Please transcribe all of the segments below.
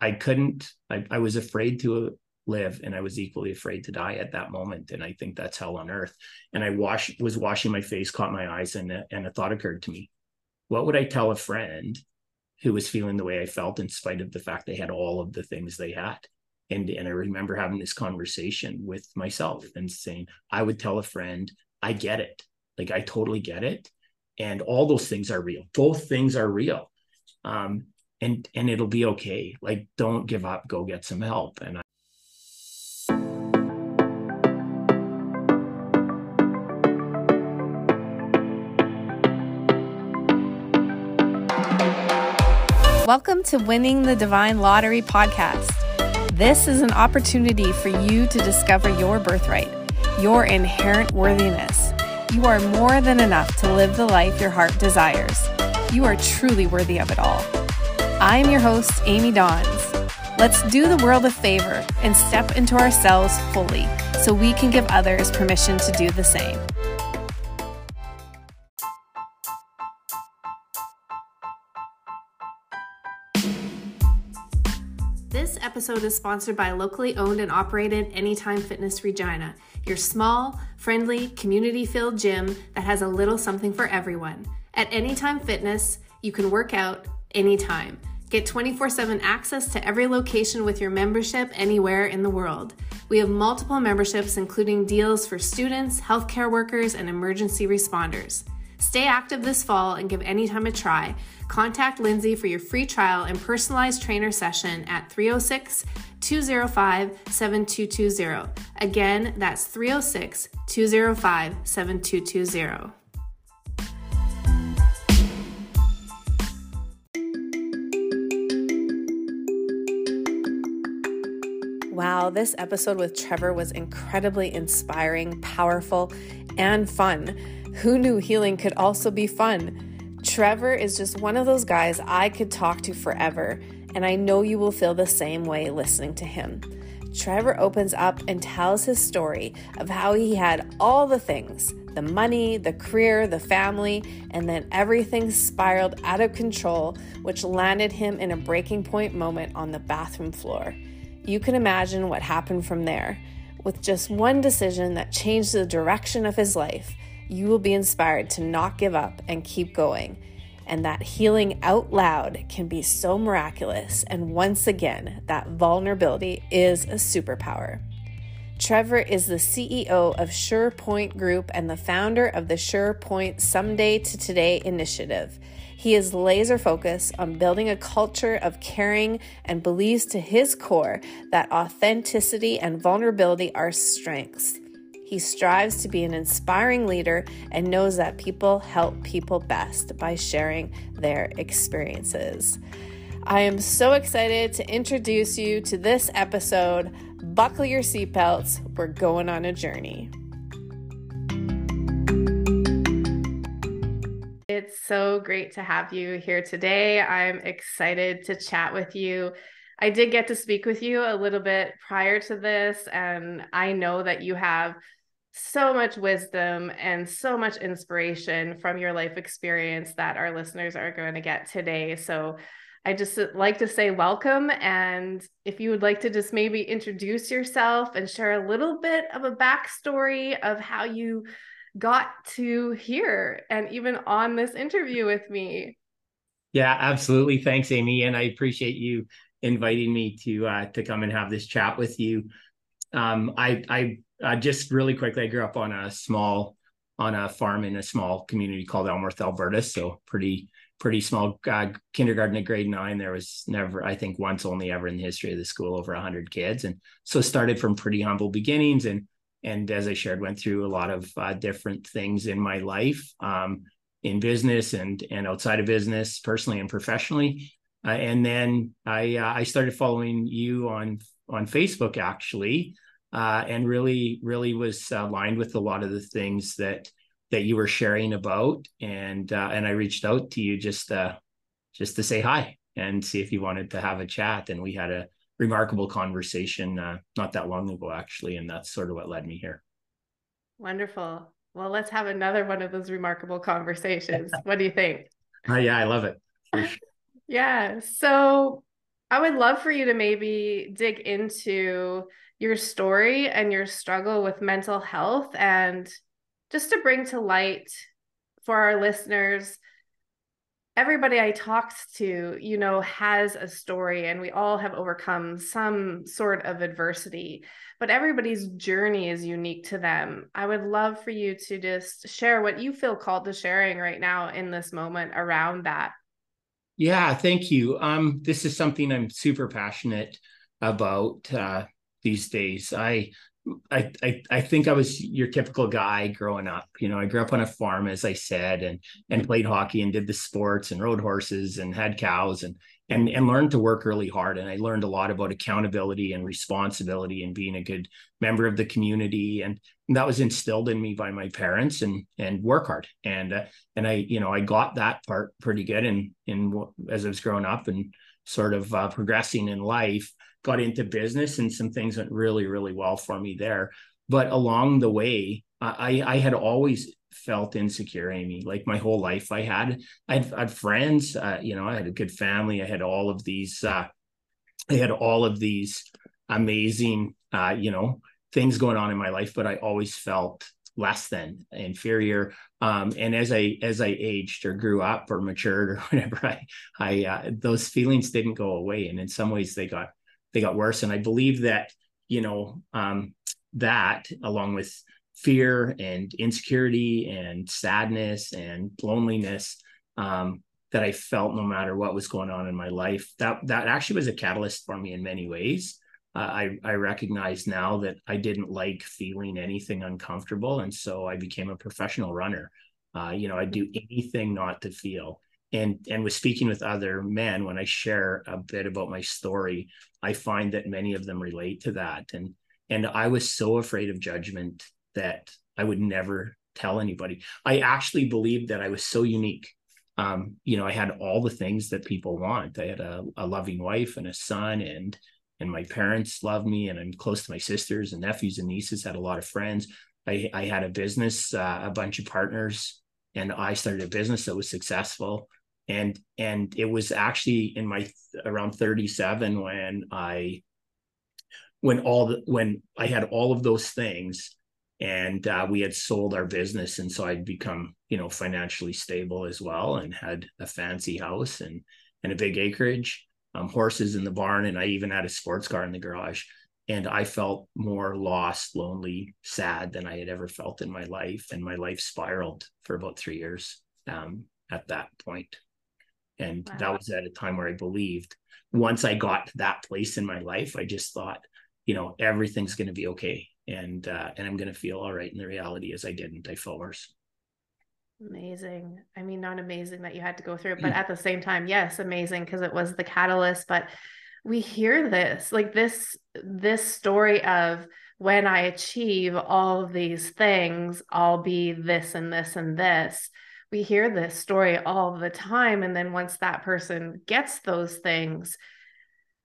I couldn't, I, I was afraid to live and I was equally afraid to die at that moment. And I think that's hell on earth. And I wash, was washing my face, caught my eyes, and, and a thought occurred to me. What would I tell a friend who was feeling the way I felt in spite of the fact they had all of the things they had? And, and I remember having this conversation with myself and saying, I would tell a friend, I get it. Like I totally get it. And all those things are real. Both things are real. Um, and and it'll be okay. Like don't give up, go get some help. And I, Welcome to Winning the Divine Lottery podcast. This is an opportunity for you to discover your birthright, your inherent worthiness. You are more than enough to live the life your heart desires. You are truly worthy of it all. I am your host, Amy Dawns. Let's do the world a favor and step into ourselves fully so we can give others permission to do the same. This episode is sponsored by locally owned and operated Anytime Fitness Regina, your small, friendly, community filled gym that has a little something for everyone. At Anytime Fitness, you can work out anytime. Get 24 7 access to every location with your membership anywhere in the world. We have multiple memberships, including deals for students, healthcare workers, and emergency responders. Stay active this fall and give Anytime a try. Contact Lindsay for your free trial and personalized trainer session at 306 205 7220. Again, that's 306 205 7220. Wow, this episode with Trevor was incredibly inspiring, powerful, and fun. Who knew healing could also be fun? Trevor is just one of those guys I could talk to forever, and I know you will feel the same way listening to him. Trevor opens up and tells his story of how he had all the things the money, the career, the family, and then everything spiraled out of control, which landed him in a breaking point moment on the bathroom floor. You can imagine what happened from there. With just one decision that changed the direction of his life, you will be inspired to not give up and keep going. And that healing out loud can be so miraculous. And once again, that vulnerability is a superpower. Trevor is the CEO of SurePoint Group and the founder of the SurePoint Someday to Today initiative. He is laser focused on building a culture of caring and believes to his core that authenticity and vulnerability are strengths. He strives to be an inspiring leader and knows that people help people best by sharing their experiences. I am so excited to introduce you to this episode. Buckle your seatbelts, we're going on a journey. It's so great to have you here today. I'm excited to chat with you. I did get to speak with you a little bit prior to this, and I know that you have so much wisdom and so much inspiration from your life experience that our listeners are going to get today. So I just like to say welcome. And if you would like to just maybe introduce yourself and share a little bit of a backstory of how you got to here and even on this interview with me. Yeah, absolutely. Thanks, Amy. And I appreciate you inviting me to uh, to come and have this chat with you. Um, I I uh, just really quickly, I grew up on a small on a farm in a small community called Elmworth, Alberta. So pretty pretty small. Uh, kindergarten to grade nine, there was never, I think, once only ever in the history of the school over hundred kids, and so started from pretty humble beginnings. And and as I shared, went through a lot of uh, different things in my life, um, in business and and outside of business, personally and professionally. Uh, and then I uh, I started following you on on Facebook actually uh, and really really was aligned with a lot of the things that that you were sharing about and uh, and I reached out to you just uh, just to say hi and see if you wanted to have a chat and we had a remarkable conversation uh, not that long ago actually and that's sort of what led me here. Wonderful. Well let's have another one of those remarkable conversations. What do you think? Uh, yeah i love it. Yeah so I would love for you to maybe dig into your story and your struggle with mental health and just to bring to light for our listeners everybody I talked to, you know, has a story and we all have overcome some sort of adversity, but everybody's journey is unique to them. I would love for you to just share what you feel called to sharing right now in this moment around that. Yeah, thank you. Um, this is something I'm super passionate about uh, these days. I I, I I think I was your typical guy growing up. You know, I grew up on a farm, as I said, and and played hockey and did the sports and rode horses and had cows and and and learned to work really hard. And I learned a lot about accountability and responsibility and being a good member of the community. And, and that was instilled in me by my parents and and work hard. And uh, and I you know I got that part pretty good. And in as I was growing up and sort of uh, progressing in life got into business and some things went really, really well for me there. But along the way, I, I had always felt insecure, Amy. Like my whole life, I had I had, friends. Uh, you know, I had a good family. I had all of these. Uh, I had all of these amazing, uh, you know, things going on in my life. But I always felt less than inferior um, and as i as i aged or grew up or matured or whatever i i uh, those feelings didn't go away and in some ways they got they got worse. And I believe that, you know, um, that along with fear and insecurity and sadness and loneliness um, that I felt no matter what was going on in my life, that that actually was a catalyst for me in many ways. Uh, I I recognize now that I didn't like feeling anything uncomfortable, and so I became a professional runner. Uh, you know, I'd do anything not to feel and and with speaking with other men when i share a bit about my story i find that many of them relate to that. And and i was so afraid of judgment that i would never tell anybody. I actually believed that i was so unique. Um, you know i had all the things that people want. I had a, a loving wife and a son and and my parents loved me and i'm close to my sisters and nephews and nieces had a lot of friends. I, I had a business uh, a bunch of partners and i started a business that was successful and and it was actually in my around 37 when i when all the when i had all of those things and uh, we had sold our business. And so i'd become you know financially stable as well and had a fancy house and and a big acreage um, horses in the barn. And i even had a sports car in the garage. And i felt more lost lonely sad than i had ever felt in my life. And my life spiraled for about three years um, at that point and wow. that was at a time where I believed once I got to that place in my life, I just thought, you know, everything's going to be okay. And, uh, and I'm going to feel all right. And the reality is I didn't, I felt worse. Amazing. I mean, not amazing that you had to go through it, but at the same time, yes, amazing because it was the catalyst. But we hear this like this, this story of when I achieve all of these things, I'll be this and this and this we hear this story all the time and then once that person gets those things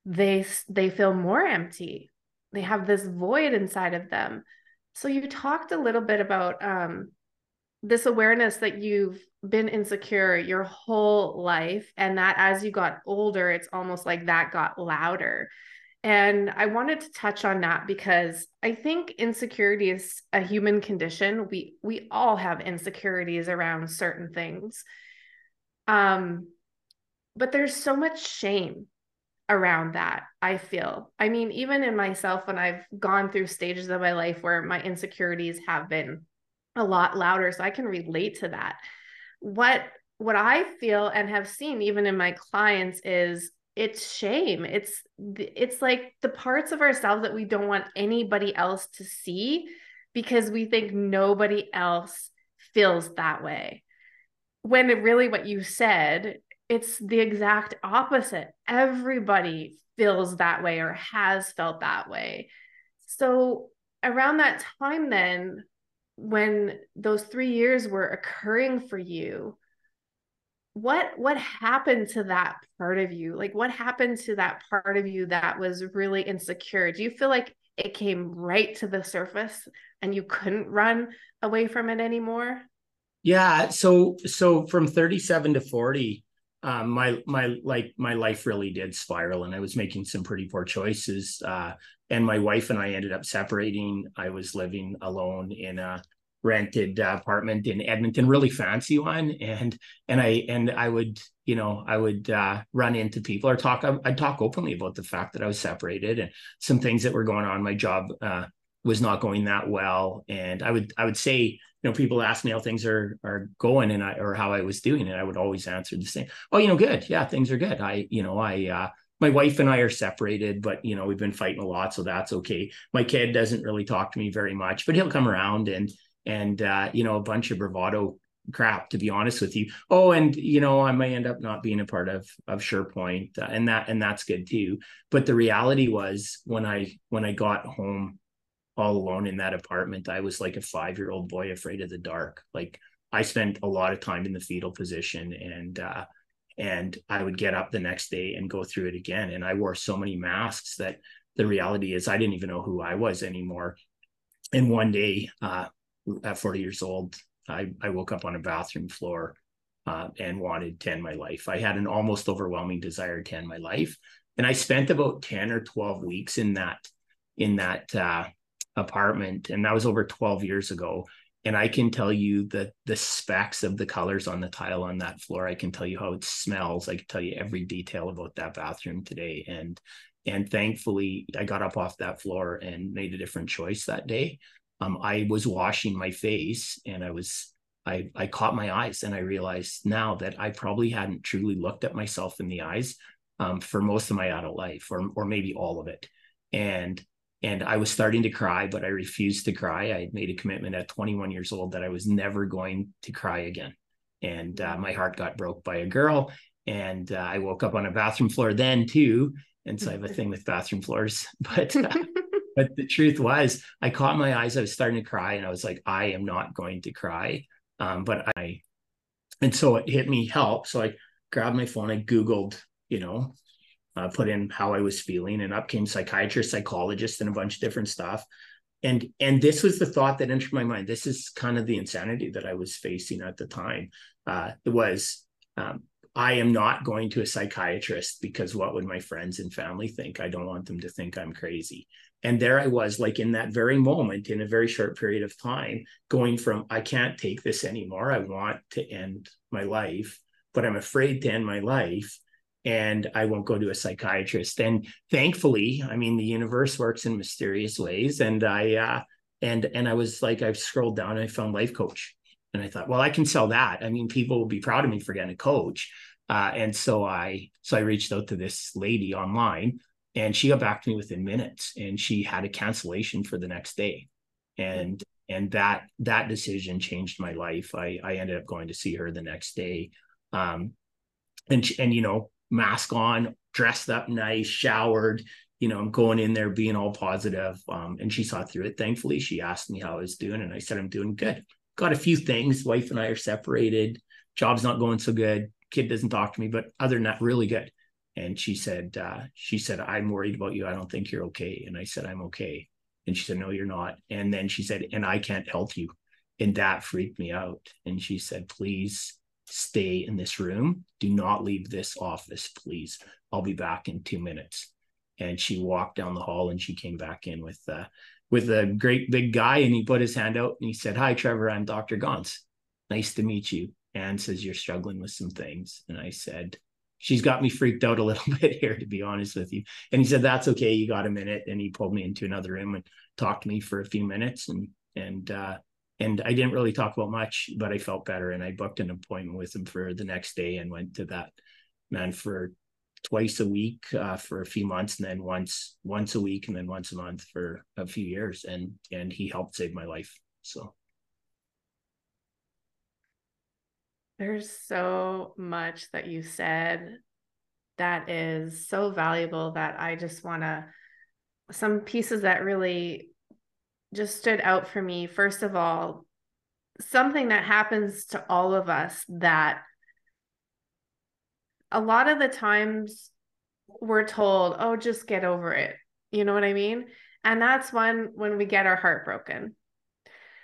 they they feel more empty. They have this void inside of them. So you talked a little bit about um, this awareness that you've been insecure your whole life and that as you got older it's almost like that got louder and I wanted to touch on that because I think insecurity is a human condition. We we all have insecurities around certain things. Um but there's so much shame around that, I feel. I mean, even in myself when I've gone through stages of my life where my insecurities have been a lot louder, so I can relate to that. What what I feel and have seen even in my clients is it's shame. It's it's like the parts of ourselves that we don't want anybody else to see because we think nobody else feels that way. When really what you said it's the exact opposite. Everybody feels that way or has felt that way. So around that time then when those 3 years were occurring for you what what happened to that part of you like what happened to that part of you that was really insecure do you feel like it came right to the surface and you couldn't run away from it anymore yeah so so from 37 to 40 um, my my like my life really did spiral, and I was making some pretty poor choices. Uh, and my wife and I ended up separating. I was living alone in a rented uh, apartment in Edmonton, really fancy one, and and I and I would you know I would uh, run into people or talk. I'd talk openly about the fact that I was separated and some things that were going on. My job uh, was not going that well, and I would I would say you know people ask me how things are are going and I or how I was doing, and I would always answer the same. Oh, you know, good. Yeah, things are good. I you know I uh, my wife and I are separated, but you know, we've been fighting a lot, so that's okay. My kid doesn't really talk to me very much, but he'll come around and and uh, you know, a bunch of bravado crap to be honest with you. Oh, and you know, I may end up not being a part of of SurePoint, uh, and that and that's good too. But the reality was when I when I got home all alone in that apartment, I was like a five year old boy afraid of the dark. Like I spent a lot of time in the fetal position and uh, and I would get up the next day and go through it again. And I wore so many masks that the reality is I didn't even know who I was anymore. And one day, uh, at 40 years old, I, I woke up on a bathroom floor uh, and wanted to end my life. I had an almost overwhelming desire to end my life. And I spent about 10 or 12 weeks in that in that uh, apartment. And that was over 12 years ago and I can tell you the the specks of the colors on the tile on that floor. I can tell you how it smells. I can tell you every detail about that bathroom today. And and thankfully, I got up off that floor and made a different choice that day. Um, I was washing my face, and I was I I caught my eyes, and I realized now that I probably hadn't truly looked at myself in the eyes um, for most of my adult life, or or maybe all of it. And and I was starting to cry, but I refused to cry. I made a commitment at 21 years old that I was never going to cry again. And uh, my heart got broke by a girl. And uh, I woke up on a bathroom floor then too. And so I have a thing with bathroom floors. But uh, but the truth was, I caught my eyes. I was starting to cry, and I was like, I am not going to cry. Um, but I, and so it hit me help. So I grabbed my phone. I Googled, you know, uh, put in how I was feeling, and up came psychiatrist, psychologist, and a bunch of different stuff. And and this was the thought that entered my mind. This is kind of the insanity that I was facing at the time. Uh, it was um, I am not going to a psychiatrist because what would my friends and family think? I don't want them to think I'm crazy. And there I was, like in that very moment, in a very short period of time, going from I can't take this anymore. I want to end my life, but I'm afraid to end my life and I won't go to a psychiatrist. And thankfully, I mean, the universe works in mysterious ways. And I, uh, and, and I was like, I scrolled down and I found life coach. And I thought, well, I can sell that. I mean, people will be proud of me for getting a coach. Uh, and so I, so I reached out to this lady online and she got back to me within minutes and she had a cancellation for the next day. And, and that, that decision changed my life. I, I ended up going to see her the next day. Um, and, and, you know, mask on, dressed up nice, showered, you know, I'm going in there being all positive. Um, and she saw through it. Thankfully, she asked me how I was doing, and I said, I'm doing good. Got a few things. Wife and I are separated. Job's not going so good. Kid doesn't talk to me, but other than that, really good. And she said, uh, she said, I'm worried about you. I don't think you're okay. And I said, I'm okay. And she said, No, you're not. And then she said, and I can't help you. And that freaked me out. And she said, Please stay in this room. Do not leave this office, please. I'll be back in two minutes. And she walked down the hall and she came back in with uh, with a great big guy and he put his hand out and he said, Hi, Trevor, I'm Dr. Gauntz. Nice to meet you. and says you're struggling with some things. And I said, She's got me freaked out a little bit here, to be honest with you. And he said, That's okay. You got a minute. And he pulled me into another room and talked to me for a few minutes. And and uh, and I didn't really talk about much, but I felt better. And I booked an appointment with him for the next day and went to that man for twice a week uh, for a few months, and then once once a week, and then once a month for a few years. And and he helped save my life. So there's so much that you said that is so valuable that I just want to some pieces that really just stood out for me. First of all, something that happens to all of us that a lot of the times we're told, oh, just get over it. You know what I mean? And that's when when we get our heart broken.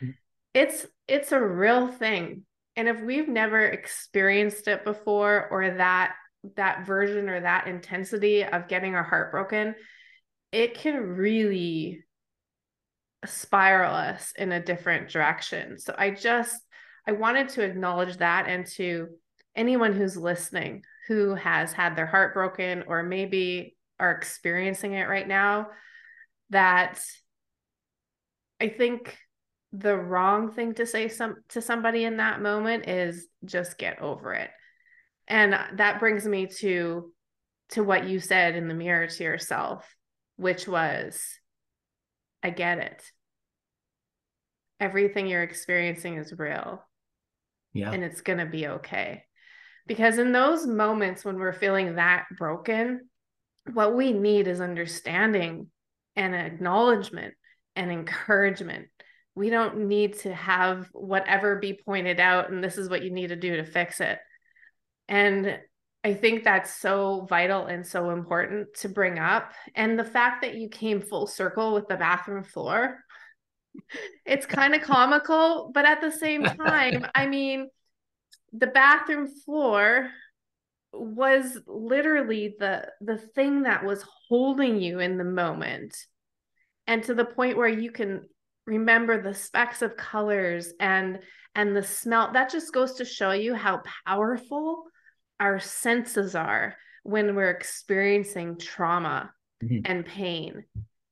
Mm-hmm. It's it's a real thing. And if we've never experienced it before or that that version or that intensity of getting our heart broken, it can really spiral us in a different direction. So I just I wanted to acknowledge that and to anyone who's listening who has had their heart broken or maybe are experiencing it right now that I think the wrong thing to say some to somebody in that moment is just get over it. And that brings me to to what you said in the mirror to yourself, which was I get it. Everything you're experiencing is real. Yeah. And it's going to be okay. Because in those moments when we're feeling that broken, what we need is understanding and acknowledgement and encouragement. We don't need to have whatever be pointed out and this is what you need to do to fix it. And I think that's so vital and so important to bring up. And the fact that you came full circle with the bathroom floor, it's kind of comical, but at the same time, I mean, the bathroom floor was literally the the thing that was holding you in the moment and to the point where you can remember the specks of colors and and the smell that just goes to show you how powerful our senses are when we're experiencing trauma mm-hmm. and pain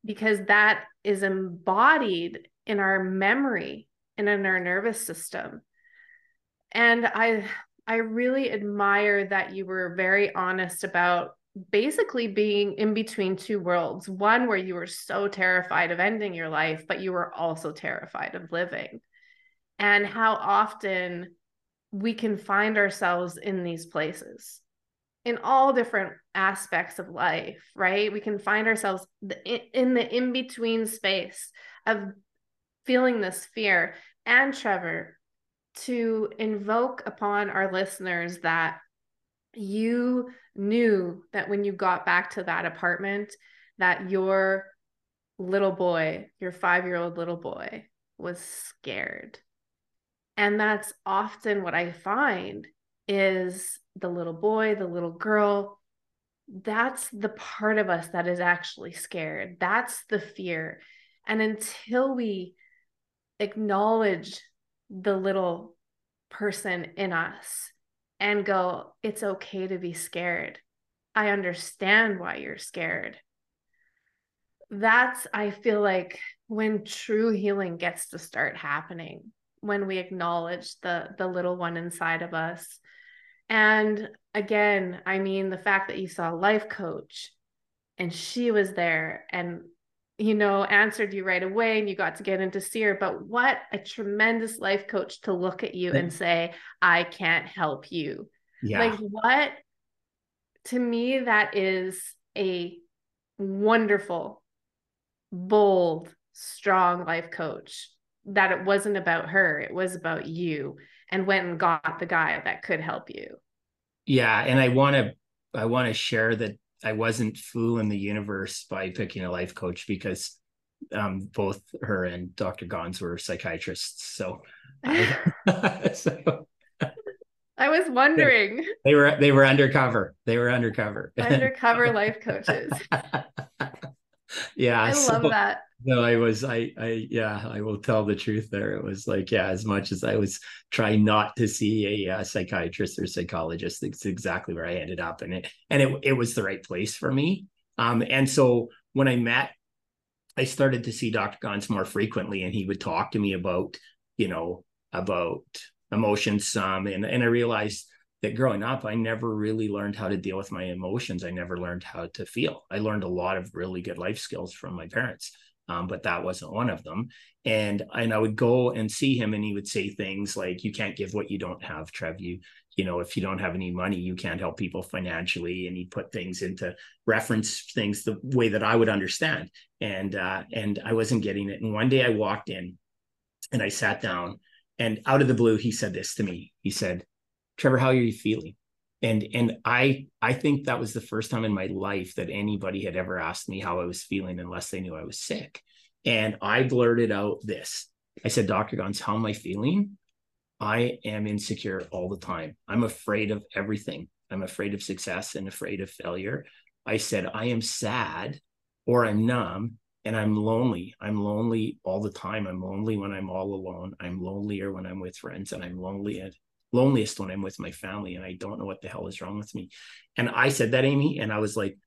because that is embodied in our memory and in our nervous system and i i really admire that you were very honest about basically being in between two worlds. One where you were so terrified of ending your life but you were also terrified of living. And how often we can find ourselves in these places in all different aspects of life right? We can find ourselves in the in between space of feeling this fear. And trevor to invoke upon our listeners that you knew that when you got back to that apartment that your little boy your 5-year-old little boy was scared. And that's often what i find is the little boy the little girl that's the part of us that is actually scared. That's the fear. And until we acknowledge the little person in us and go, it's okay to be scared. I understand why you're scared. That's, I feel like, when true healing gets to start happening, when we acknowledge the the little one inside of us. And again, I mean the fact that you saw a life coach and she was there and you know, answered you right away and you got to get into see her. But what a tremendous life coach to look at you and say, I can't help you. Yeah. Like, what to me, that is a wonderful, bold, strong life coach. That it wasn't about her, it was about you, and went and got the guy that could help you. Yeah. And I want to, I want to share that I wasn't fooling the universe by picking a life coach because um, both her and Dr. Gons were psychiatrists. So, I, so I was wondering. They, they, were they were undercover. They were undercover. Undercover life coaches. Yeah, I so, love that. no i was i i yeah i will tell the truth there. It was like yeah as much as i was trying not to see a, a psychiatrist or psychologist it's exactly where i ended up and it and it, it was the right place for me. Um and so when i met i started to see dr gons more frequently and he would talk to me about you know about emotions some and and i realized that growing up, I never really learned how to deal with my emotions. I never learned how to feel. I learned a lot of really good life skills from my parents um, but that wasn't one of them. And and I would go and see him, and he would say things like, "You can't give what you don't have, Trev. You you know, if you don't have any money, you can't help people financially." And he put things into reference things the way that I would understand, and uh, and I wasn't getting it. And one day I walked in, and I sat down, and out of the blue, he said this to me. He said, "Trevor, how are you feeling?" and and i i think that was the first time in my life that anybody had ever asked me how i was feeling unless they knew i was sick and i blurted out this i said dr gons how am i feeling I am insecure all the time. I'm afraid of everything. I'm afraid of success and afraid of failure. I said, I am sad or I'm numb and I'm lonely. I'm lonely all the time. I'm lonely when I'm all alone. I'm lonelier when I'm with friends and I'm lonely loneliest when I'm with my family and I don't know what the hell is wrong with me. And I said that, Amy, and I was like,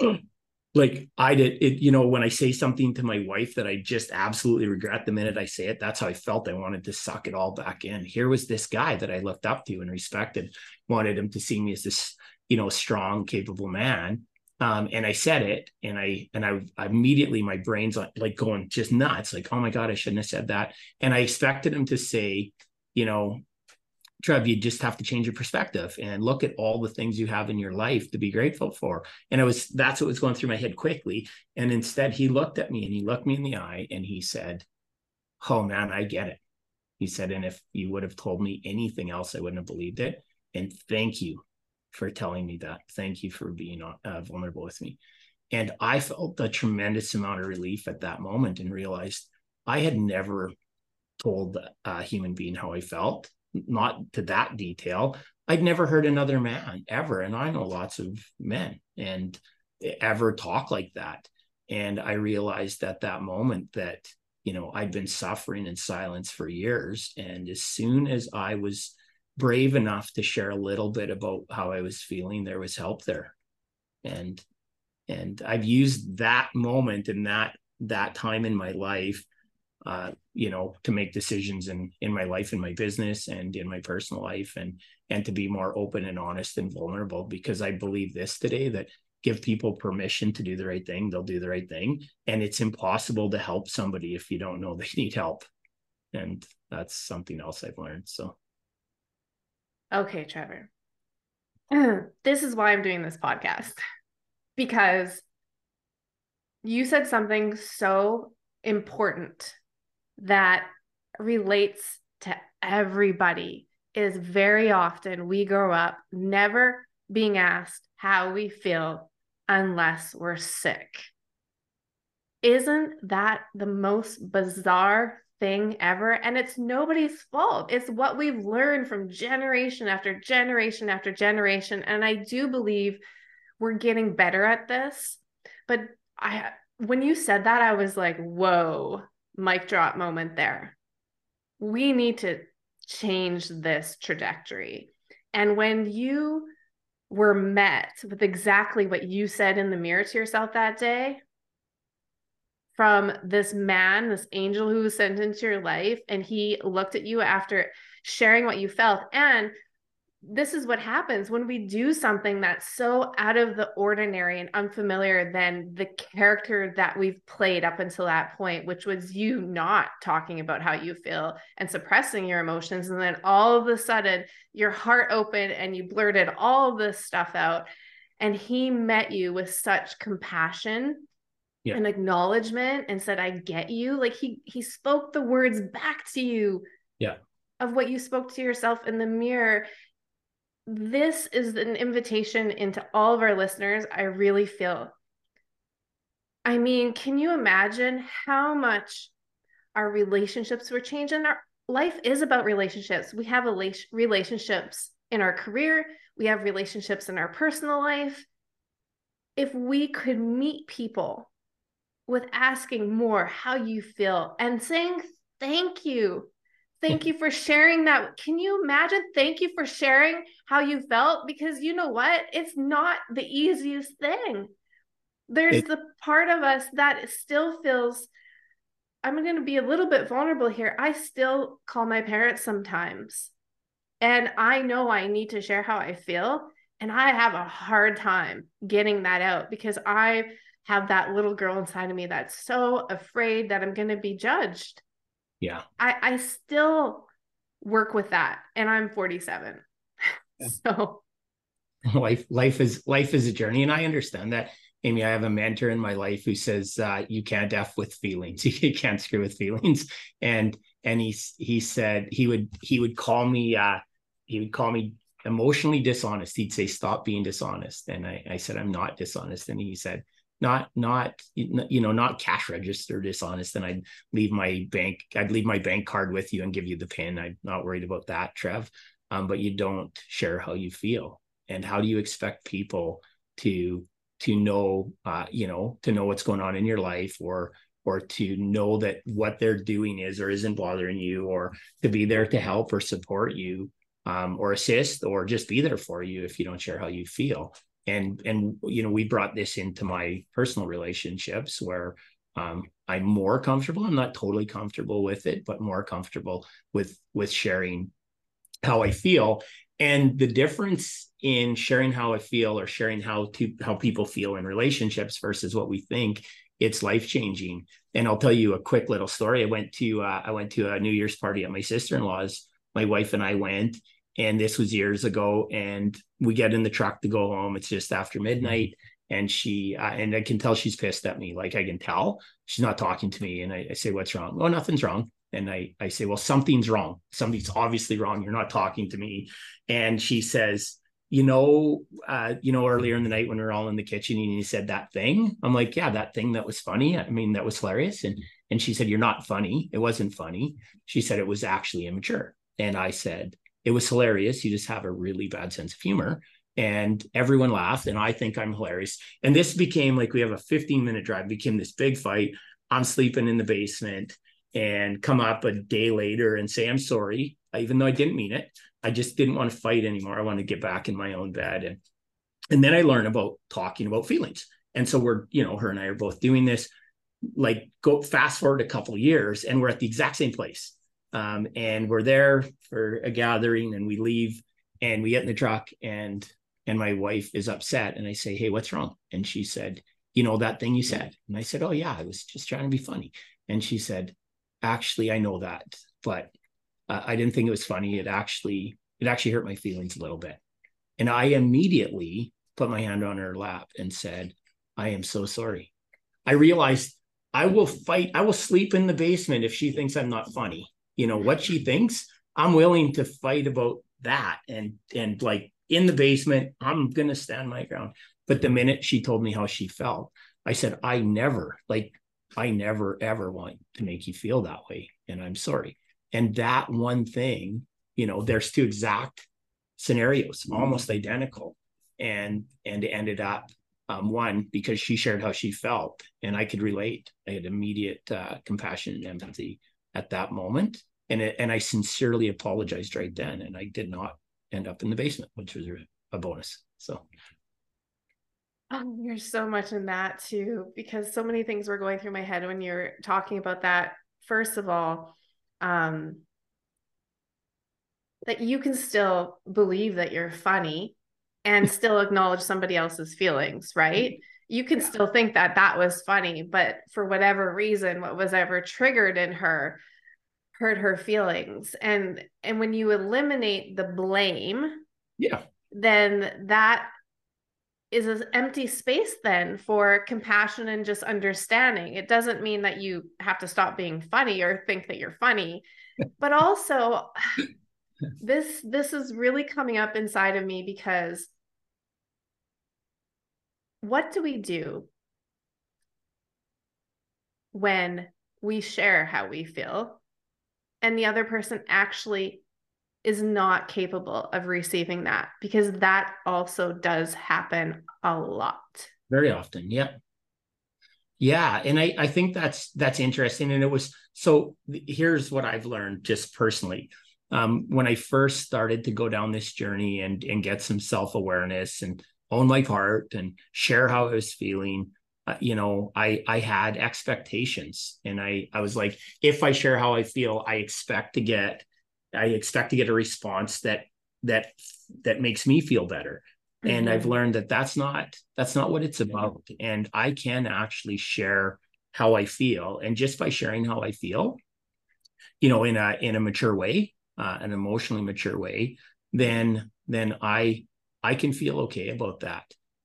like I did it, you know, when I say something to my wife that I just absolutely regret the minute I say it, that's how I felt. I wanted to suck it all back in. Here was this guy that I looked up to and respected, wanted him to see me as this, you know, strong, capable man. Um, and I said it, and I and I, I immediately my brain's like, like going just nuts, like, oh my God, I shouldn't have said that. And I expected him to say, you know, Trev, you just have to change your perspective and look at all the things you have in your life to be grateful for. And it was that's what was going through my head quickly. And instead, he looked at me and he looked me in the eye and he said, Oh man, I get it. He said, and if you would have told me anything else, I wouldn't have believed it. And thank you for telling me that. Thank you for being uh, vulnerable with me. And I felt a tremendous amount of relief at that moment and realized I had never told a human being how I felt not to that detail. I'd never heard another man ever, and I know lots of men and ever talk like that. And I realized at that moment that you know I'd been suffering in silence for years, and as soon as I was brave enough to share a little bit about how I was feeling, there was help there, and and I've used that moment and that that time in my life uh, you know, to make decisions in in my life, in my business, and in my personal life, and and to be more open and honest and vulnerable. Because I believe this today that give people permission to do the right thing, they'll do the right thing, and it's impossible to help somebody if you don't know they need help, and that's something else I've learned. So, okay, Trevor, this is why I'm doing this podcast because you said something so important that relates to everybody is very often we grow up never being asked how we feel unless we're sick. Isn't that the most bizarre thing ever? And it's nobody's fault. It's what we've learned from generation after generation after generation. And I do believe we're getting better at this. But I, when you said that, I was like, whoa, mic drop moment there. We need to change this trajectory. And when you were met with exactly what you said in the mirror to yourself that day from this man, this angel who was sent into your life, and he looked at you after sharing what you felt. And this is what happens when we do something that's so out of the ordinary and unfamiliar than the character that we've played up until that point, which was you not talking about how you feel and suppressing your emotions. And then all of a sudden, your heart opened and you blurted all this stuff out. And he met you with such compassion yeah. and acknowledgement and said, I get you. Like he he spoke the words back to you. Yeah. Of what you spoke to yourself in the mirror this is an invitation into all of our listeners. I really feel. I mean, can you imagine how much our relationships were changing? Our life is about relationships. We have relationships in our career, we have relationships in our personal life. If we could meet people with asking more how you feel and saying thank you Thank you for sharing that. Can you imagine? Thank you for sharing how you felt because you know what? It's not the easiest thing. There's it, the part of us that still feels I'm going to be a little bit vulnerable here. I still call my parents sometimes. And I know I need to share how I feel. And I have a hard time getting that out because I have that little girl inside of me that's so afraid that I'm going to be judged yeah. I i still work with that and i'm 47 so life life is life is a journey and i understand that. Amy i have a mentor in my life who says uh, you can't f with feelings. You can't screw with feelings. And and he he said he would he would call me uh he would call me emotionally dishonest. He'd say stop being dishonest. And i i said i'm not dishonest. And he said not not you know not cash register dishonest and i'd leave my bank i'd leave my bank card with you and give you the pin. I'm not worried about that trev. Um, but you don't share how you feel. And how do you expect people to to know uh, you know to know what's going on in your life or or to know that what they're doing is or isn't bothering you or to be there to help or support you um, or assist or just be there for you if you don't share how you feel and and you know we brought this into my personal relationships where um, i'm more comfortable i'm not totally comfortable with it but more comfortable with with sharing how i feel. And the difference in sharing how i feel or sharing how to how people feel in relationships versus what we think it's life changing and i'll tell you a quick little story. I went to uh, i went to a new year's party at my sister-in-law's. My wife and i went and this was years ago and we get in the truck to go home. It's just after midnight and she uh, and i can tell she's pissed at me. Like i can tell. She's not talking to me and I, I, say what's wrong? Oh nothing's wrong. And I, I say well something's wrong. Something's obviously wrong. You're not talking to me. And she says you know uh, you know earlier in the night when we are all in the kitchen and you said that thing? I'm like yeah that thing that was funny. I mean that was hilarious. And and she said you're not funny. It wasn't funny. She said it was actually immature. And i said it was hilarious. You just have a really bad sense of humor. And everyone laughed, and I think I'm hilarious. And this became like we have a 15 minute drive, became this big fight. I'm sleeping in the basement and come up a day later and say, I'm sorry, even though I didn't mean it. I just didn't want to fight anymore. I want to get back in my own bed. And and then I learn about talking about feelings. And so we're, you know, her and I are both doing this. Like go fast forward a couple years, and we're at the exact same place um, and we're there for a gathering and we leave and we get in the truck and and my wife is upset and I say, Hey, what's wrong? And she said, You know, that thing you said. And I said, Oh, yeah, I was just trying to be funny. And she said, Actually, I know that, but uh, I didn't think it was funny. It actually, it actually hurt my feelings a little bit. And I immediately put my hand on her lap and said, I am so sorry. I realized I will fight, I will sleep in the basement if she thinks I'm not funny you know what she thinks i'm willing to fight about that. And and like in the basement i'm gonna stand my ground. But the minute she told me how she felt i said i never like i never ever want to make you feel that way and i'm sorry. And that one thing you know there's two exact scenarios almost identical. And and it ended up um, one because she shared how she felt and i could relate. I had immediate uh, compassion and empathy at that moment. And, it, and I sincerely apologized right then. And I did not end up in the basement, which was a bonus. So. Oh, there's so much in that too, because so many things were going through my head when you're talking about that. First of all, um, that you can still believe that you're funny and still acknowledge somebody else's feelings, right? You can yeah. still think that that was funny, but for whatever reason, what was ever triggered in her hurt her feelings. And and when you eliminate the blame yeah. then that is an empty space then for compassion and just understanding. It doesn't mean that you have to stop being funny or think that you're funny but also this this is really coming up inside of me because what do we do when we share how we feel and the other person actually is not capable of receiving that because that also does happen a lot. Very often yep. Yeah and i i think that's that's interesting and it was so here's what i've learned just personally. Um, when i first started to go down this journey and and get some self-awareness and own my part and share how i was feeling uh, you know i i had expectations and i i was like if i share how i feel i expect to get i expect to get a response that that that makes me feel better mm-hmm. and i've mm-hmm. learned that that's not that's not what it's about and i can actually share how i feel and just by sharing how i feel you know in a in a mature way uh, an emotionally mature way then then i i can feel okay about that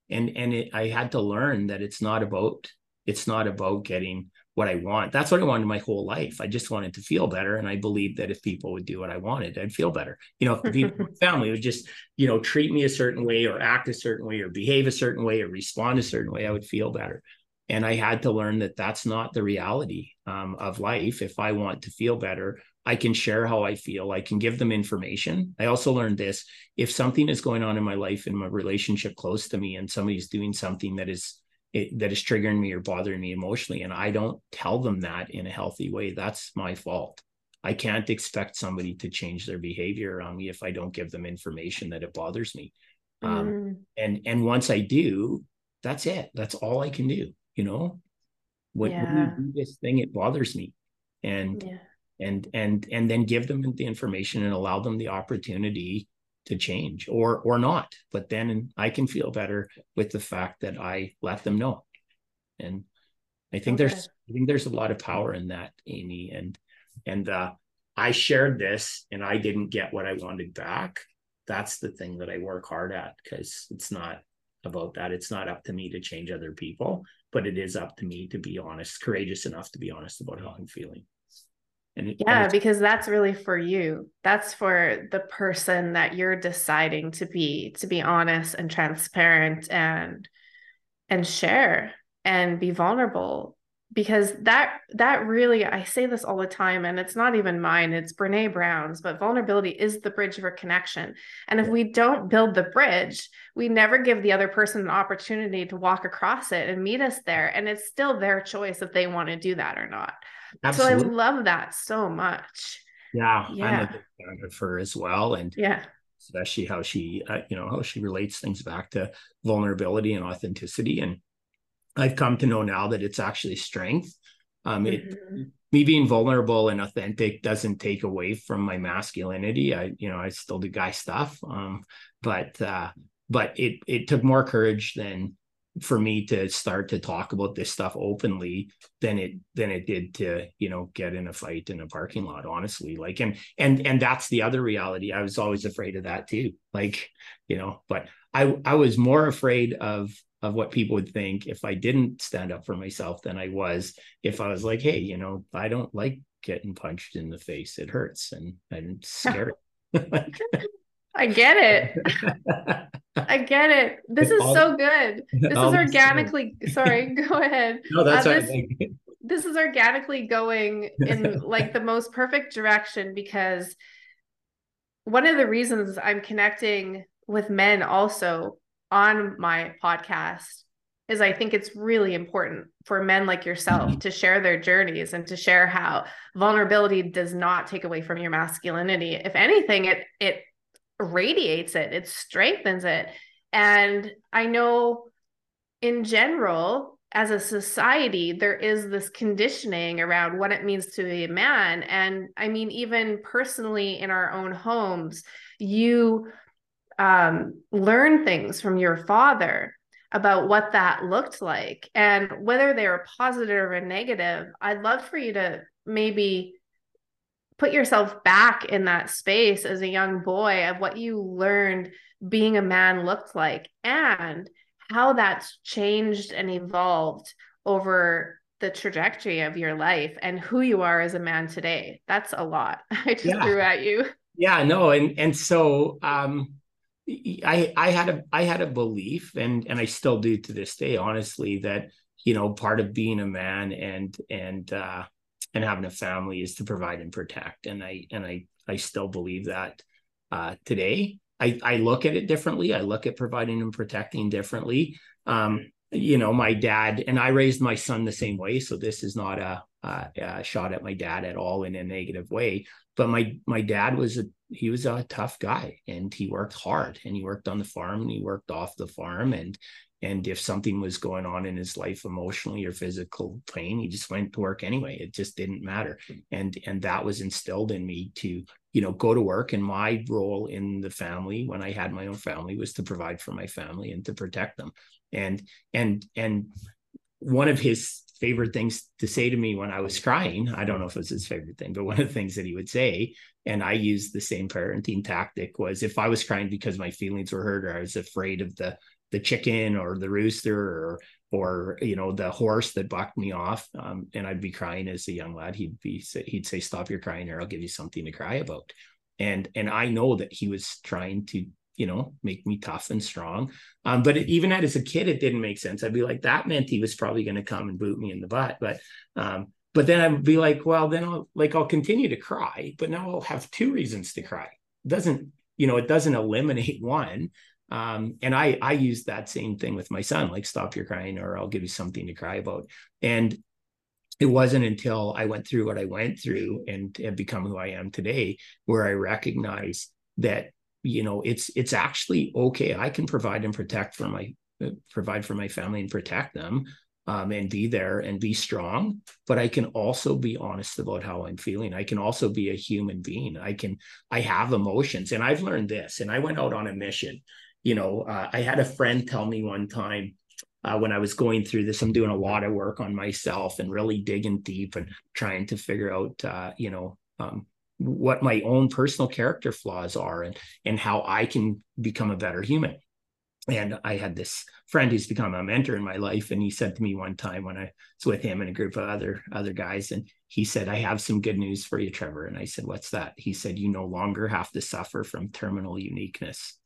and and it, i had to learn that it's not about it's not about getting what i want. That's what i wanted my whole life. I just wanted to feel better. And i believed that if people would do what i wanted i'd feel better. You know if the people family would just you know treat me a certain way or act a certain way or behave a certain way or respond a certain way i would feel better and i had to learn that that's not the reality um, of life. If i want to feel better i can share how i feel. I can give them information. I also learned this. If something is going on in my life in my relationship close to me and somebody's doing something that is it, that is triggering me or bothering me emotionally and i don't tell them that in a healthy way that's my fault. I can't expect somebody to change their behavior around me if i don't give them information that it bothers me. Um, mm. and and once i do that's it. That's all i can do you know when, yeah. when you do this thing it bothers me. And yeah. and and and then give them the information and allow them the opportunity to change or or not. But then i can feel better with the fact that i let them know. And i think okay. there's i think there's a lot of power in that amy. And and uh i shared this and i didn't get what i wanted back. That's the thing that i work hard at because it's not about that. It's not up to me to change other people but it is up to me to be honest courageous enough to be honest about how i'm feeling and yeah, and because that's really for you. That's for the person that you're deciding to be, to be honest and transparent and and share and be vulnerable because that that really I say this all the time and it's not even mine it's Brené Brown's but vulnerability is the bridge for connection and if we don't build the bridge we never give the other person an opportunity to walk across it and meet us there and it's still their choice if they want to do that or not Absolutely. So I love that so much. Yeah, yeah. I'm a big fan of her as well, and yeah, especially how she, uh, you know, how she relates things back to vulnerability and authenticity. And I've come to know now that it's actually strength. Um, mm-hmm. me being vulnerable and authentic doesn't take away from my masculinity. I, you know, I still do guy stuff. Um, but uh, but it it took more courage than for me to start to talk about this stuff openly than it than it did to you know get in a fight in a parking lot honestly like and and and that's the other reality i was always afraid of that too like you know but i i was more afraid of of what people would think if i didn't stand up for myself than i was if i was like hey you know i don't like getting punched in the face it hurts and I'm scared. I get it. I get it. This is so good. This is organically. Sorry, go ahead. No, that's uh, this, this is organically going in like the most perfect direction because one of the reasons I'm connecting with men also on my podcast is I think it's really important for men like yourself mm-hmm. to share their journeys and to share how vulnerability does not take away from your masculinity. If anything, it it radiates it, it strengthens it. And I know in general, as a society, there is this conditioning around what it means to be a man. And I mean, even personally in our own homes, you um, learn things from your father about what that looked like and whether they were positive or negative. I'd love for you to maybe put yourself back in that space as a young boy of what you learned being a man looked like and how that's changed and evolved over the trajectory of your life and who you are as a man today. That's a lot. I just yeah. threw at you. Yeah, no, and and so um I I had a I had a belief and and I still do to this day honestly that you know part of being a man and and uh and having a family is to provide and protect. And i and i i still believe that uh, today. I i look at it differently. I look at providing and protecting differently. Um, you know my dad and i raised my son the same way so this is not a, a, a shot at my dad at all in a negative way but my my dad was a he was a tough guy and he worked hard and he worked on the farm and he worked off the farm. And and if something was going on in his life emotionally or physical pain he just went to work anyway. It just didn't matter. And and that was instilled in me to you know go to work. And my role in the family when i had my own family was to provide for my family and to protect them. And and and one of his favorite things to say to me when I was crying. I don't know if it was his favorite thing, but one of the things that he would say, and I used the same parenting tactic, was if I was crying because my feelings were hurt or I was afraid of the the chicken or the rooster or or you know the horse that bucked me off um, and i'd be crying as a young lad he'd be he'd say stop your crying or i'll give you something to cry about and and i know that he was trying to you know, make me tough and strong. Um, but it, even as a kid, it didn't make sense. I'd be like, that meant he was probably going to come and boot me in the butt. But um, but then I'd be like, well, then I'll like I'll continue to cry, but now I'll have two reasons to cry. It doesn't, you know, it doesn't eliminate one. Um, and I I use that same thing with my son, like stop your crying, or I'll give you something to cry about. And it wasn't until I went through what I went through and have become who I am today, where I recognize that you know it's it's actually okay. I can provide and protect for my provide for my family and protect them um, and be there and be strong but i can also be honest about how i'm feeling. I can also be a human being. I can i have emotions. And i've learned this and i went out on a mission. You know uh, i had a friend tell me one time uh, when i was going through this i'm doing a lot of work on myself and really digging deep and trying to figure out uh, you know um, what my own personal character flaws are and and how i can become a better human and I had this friend who's become a mentor in my life, and he said to me one time when I was with him and a group of other other guys, and he said, "I have some good news for you, Trevor." And I said, "What's that?" He said, "You no longer have to suffer from terminal uniqueness."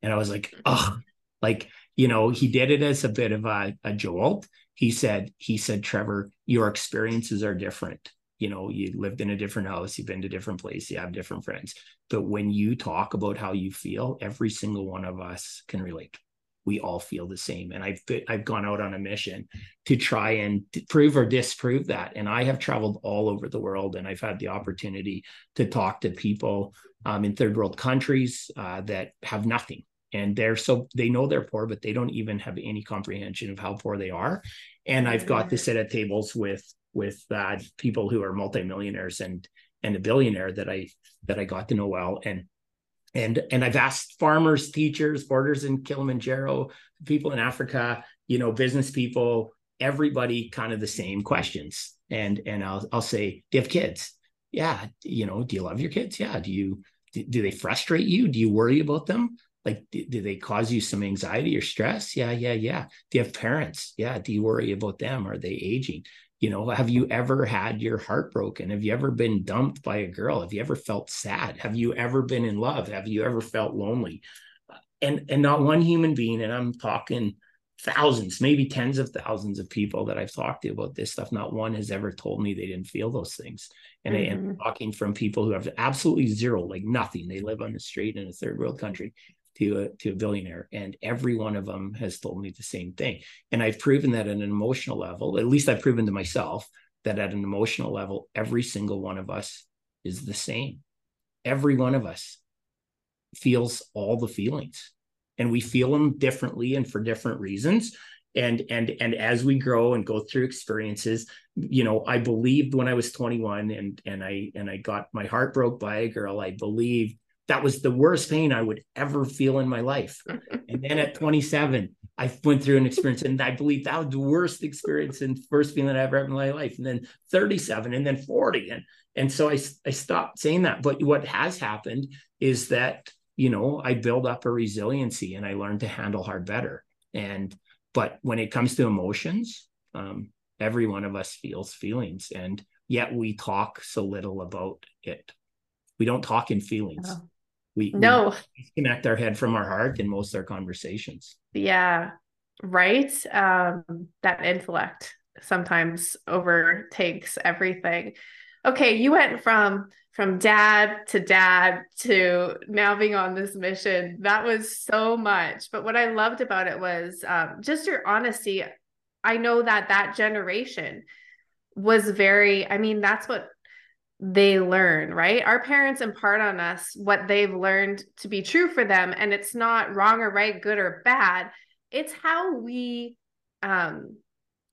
And I was like, "Oh, like you know," he did it as a bit of a, a jolt. He said, "He said, Trevor, your experiences are different." You know you lived in a different house you've been to different place you have different friends. But when you talk about how you feel every single one of us can relate. We all feel the same. And i've i've gone out on a mission to try and prove or disprove that. And i have traveled all over the world and i've had the opportunity to talk to people um, in third world countries uh, that have nothing. And they're so they know they're poor but they don't even have any comprehension of how poor they are. And i've got to sit at tables with with uh, people who are multimillionaires and and a billionaire that I that I got to know well and and and I've asked farmers, teachers, boarders in Kilimanjaro, people in Africa, you know, business people, everybody kind of the same questions. And and I'll I'll say, do you have kids? Yeah. You know, do you love your kids? Yeah. Do you do, do they frustrate you? Do you worry about them? Like, do, do they cause you some anxiety or stress? Yeah, yeah, yeah. Do you have parents? Yeah. Do you worry about them? Are they aging? You know have you ever had your heart broken? Have you ever been dumped by a girl? Have you ever felt sad? Have you ever been in love? Have you ever felt lonely? And and not one human being and i'm talking thousands maybe tens of thousands of people that i've talked to about this stuff not one has ever told me they didn't feel those things. And mm-hmm. I am talking from people who have absolutely zero like nothing. They live on the street in a third world country to a to a billionaire and every one of them has told me the same thing. And i've proven that at an emotional level at least i've proven to myself that at an emotional level every single one of us is the same. Every one of us feels all the feelings and we feel them differently and for different reasons. And and and as we grow and go through experiences you know i believed when i was 21 and and i and i got my heart broke by a girl. I believed that was the worst pain I would ever feel in my life. and then at 27, I went through an experience, and I believe that was the worst experience and first feeling I ever had in my life. And then 37, and then 40, and and so I I stopped saying that. But what has happened is that you know I build up a resiliency, and I learned to handle hard better. And but when it comes to emotions, um, every one of us feels feelings, and yet we talk so little about it. We don't talk in feelings. Oh we no. we disconnect our head from our heart in most of our conversations. Yeah right? Um that intellect sometimes overtakes everything. Okay you went from from dad to dad to now being on this mission. That was so much. But what i loved about it was um, just your honesty. I know that that generation was very i mean that's what they learn, right? Our parents impart on us what they've learned to be true for them. And it's not wrong or right, good or bad. It's how we um,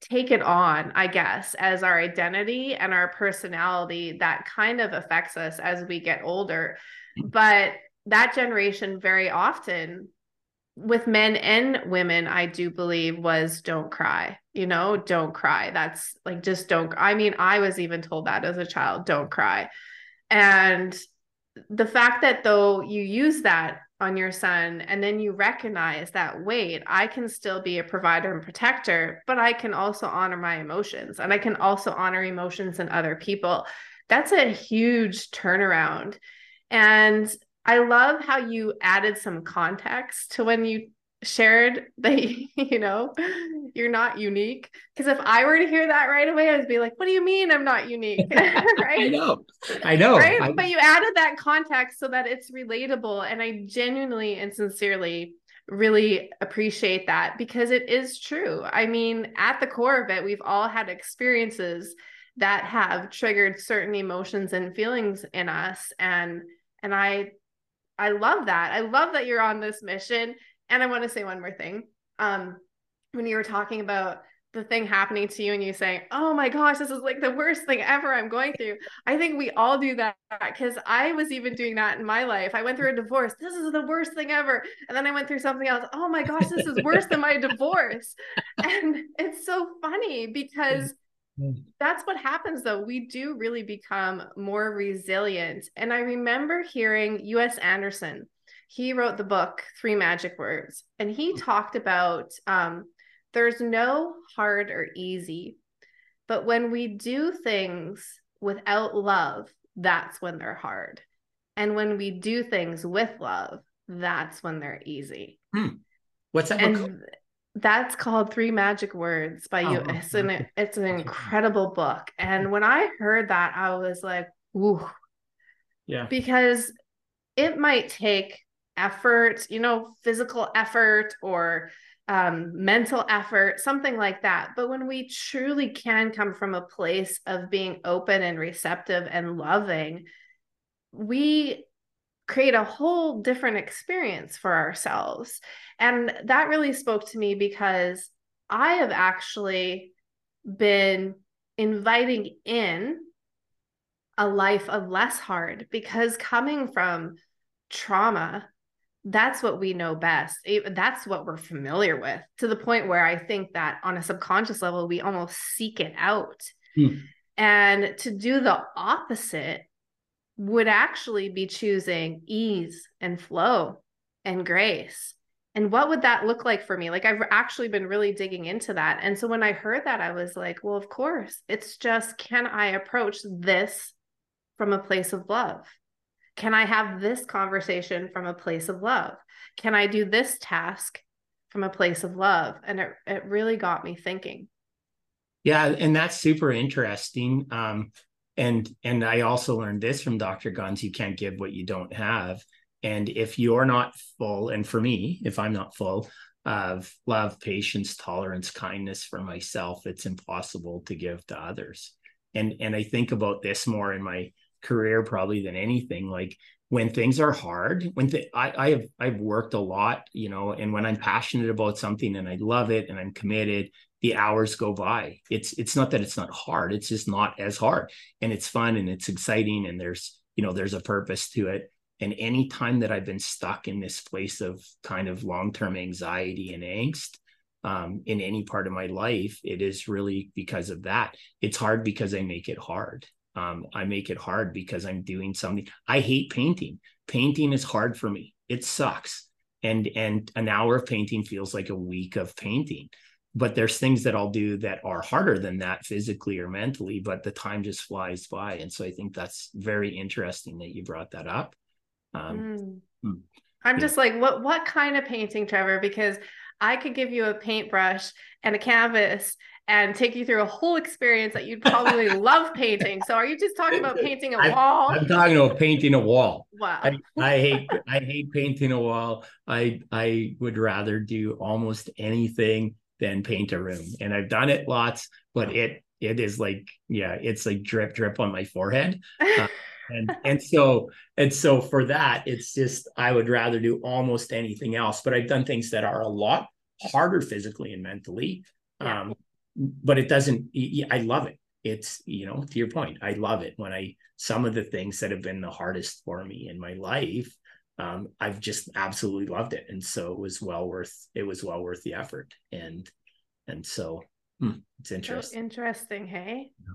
take it on, I guess, as our identity and our personality that kind of affects us as we get older. But that generation very often with men and women, I do believe was don't cry, you know, don't cry. That's like just don't. I mean, I was even told that as a child, don't cry. And the fact that though you use that on your son and then you recognize that wait i can still be a provider and protector but i can also honor my emotions and i can also honor emotions in other people that's a huge turnaround and I love how you added some context to when you shared that you know you're not unique. Because if i were to hear that right away i'd be like what do you mean i'm not unique? Right? i know. I know. Right? I... but you added that context so that it's relatable and i genuinely and sincerely really appreciate that because it is true. I mean at the core of it we've all had experiences that have triggered certain emotions and feelings in us and and i i love that i love that you're on this mission and I want to say one more thing. Um, when you were talking about the thing happening to you and you saying, Oh my gosh, this is like the worst thing ever I'm going through. I think we all do that because I was even doing that in my life. I went through a divorce. This is the worst thing ever. And then I went through something else. Oh my gosh, this is worse than my divorce. And it's so funny because that's what happens though. We do really become more resilient. And I remember hearing U.S. Andersen he wrote the book Three Magic Words, and he hmm. talked about um, there's no hard or easy, but when we do things without love, that's when they're hard. And when we do things with love, that's when they're easy. Hmm. What's that? And that's called Three Magic Words by oh, you. It's an it's an incredible book. And when I heard that, I was like, ooh. Yeah. Because it might take effort, you know, physical effort or um, mental effort, something like that. But when we truly can come from a place of being open and receptive and loving, we create a whole different experience for ourselves. And that really spoke to me because I have actually been inviting in a life of less hard because coming from trauma that's what we know best. That's what we're familiar with to the point where I think that on a subconscious level, we almost seek it out. Hmm. And to do the opposite would actually be choosing ease and flow and grace. And what would that look like for me? Like, I've actually been really digging into that. And so when I heard that, I was like, well, of course, it's just can I approach this from a place of love? Can I have this conversation from a place of love? Can I do this task from a place of love? And it, it really got me thinking. Yeah, and that's super interesting. Um, and and I also learned this from Dr. Guns: you can't give what you don't have. And if you're not full, and for me, if I'm not full of love, patience, tolerance, kindness for myself, it's impossible to give to others. And and I think about this more in my career probably than anything like when things are hard when th- I, I have i've worked a lot you know and when i'm passionate about something and i love it and i'm committed the hours go by it's it's not that it's not hard it's just not as hard and it's fun and it's exciting and there's you know there's a purpose to it and any time that i've been stuck in this place of kind of long-term anxiety and angst um, in any part of my life it is really because of that it's hard because i make it hard um, I make it hard because I'm doing something. I hate painting. Painting is hard for me. It sucks. And and an hour of painting feels like a week of painting. But there's things that I'll do that are harder than that physically or mentally, but the time just flies by. And so I think that's very interesting that you brought that up. Um, mm. I'm yeah. just like, what what kind of painting, Trevor? Because I could give you a paintbrush and a canvas and take you through a whole experience that you'd probably love painting. So are you just talking about painting a wall? I'm talking about painting a wall. Wow. I, I hate I hate painting a wall. I I would rather do almost anything than paint a room. And I've done it lots, but it it is like, yeah, it's like drip drip on my forehead. Uh, and and so and so for that, it's just I would rather do almost anything else. But I've done things that are a lot harder physically and mentally. Yeah. Um, but it doesn't i love it it's you know to your point i love it when i some of the things that have been the hardest for me in my life um, i've just absolutely loved it and so it was well worth it was well worth the effort and and so hmm, it's interesting so interesting hey yeah.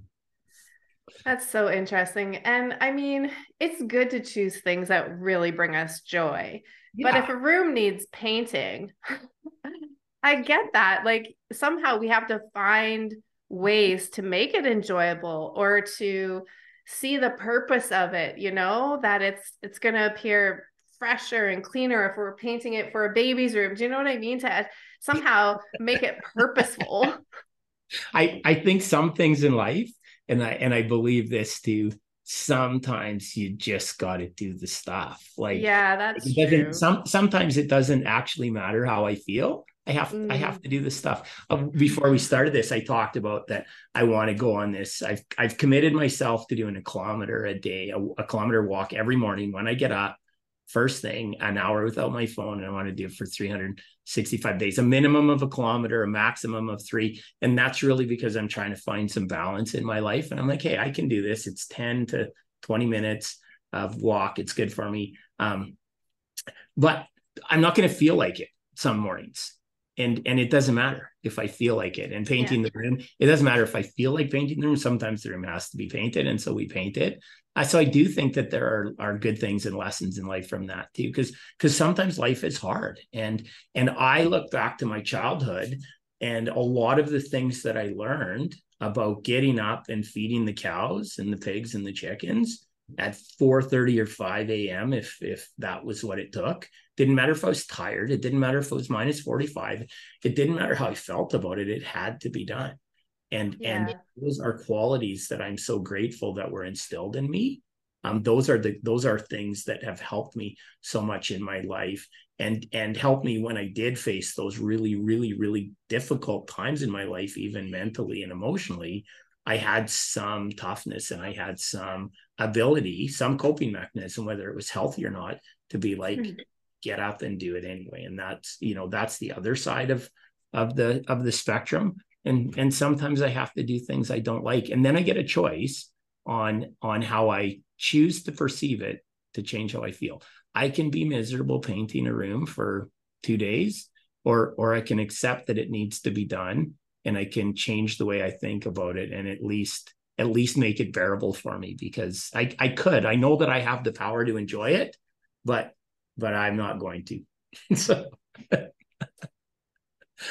That's so interesting. And I mean, it's good to choose things that really bring us joy. Yeah. But if a room needs painting, I get that. Like somehow we have to find ways to make it enjoyable or to see the purpose of it, you know, that it's it's going to appear fresher and cleaner if we're painting it for a baby's room. Do you know what I mean? To somehow make it purposeful. I I think some things in life, and I and I believe this too. Sometimes you just got to do the stuff. Like yeah, that's it doesn't. True. Some sometimes it doesn't actually matter how I feel. I have mm. I have mm. to do the stuff. Uh, before we started this, I talked about that I want to go on this. I've I've committed myself to doing a kilometer a day, a, a kilometer walk every morning when I get up first thing an hour without my phone and i want to do it for 365 days a minimum of a kilometer a maximum of three. And that's really because i'm trying to find some balance in my life. And i'm like hey i can do this. It's 10 to 20 minutes of walk. It's good for me. Um, but i'm not going to feel like it some mornings and and it doesn't matter if i feel like it. And painting yeah. the room it doesn't matter if i feel like painting the room. Sometimes the room has to be painted and so we paint it. So i do think that there are are good things and lessons in life from that too because because sometimes life is hard. And and i look back to my childhood and a lot of the things that i learned about getting up and feeding the cows and the pigs and the chickens at 4:30 or 5 a.m. if if that was what it took. Didn't matter if I was tired. It didn't matter if it was minus 45. It didn't matter how I felt about it. It had to be done. And yeah. and those are qualities that I'm so grateful that were instilled in me. Um, those are the those are things that have helped me so much in my life and and helped me when I did face those really really really difficult times in my life, even mentally and emotionally. I had some toughness and I had some ability, some coping mechanism, whether it was healthy or not, to be like, mm-hmm. get up and do it anyway. And that's, you know, that's the other side of of the of the spectrum. And and sometimes I have to do things I don't like. And then I get a choice on on how I choose to perceive it to change how I feel. I can be miserable painting a room for two days, or or I can accept that it needs to be done and I can change the way I think about it and at least at least make it bearable for me because I I could. I know that I have the power to enjoy it, but but I'm not going to. so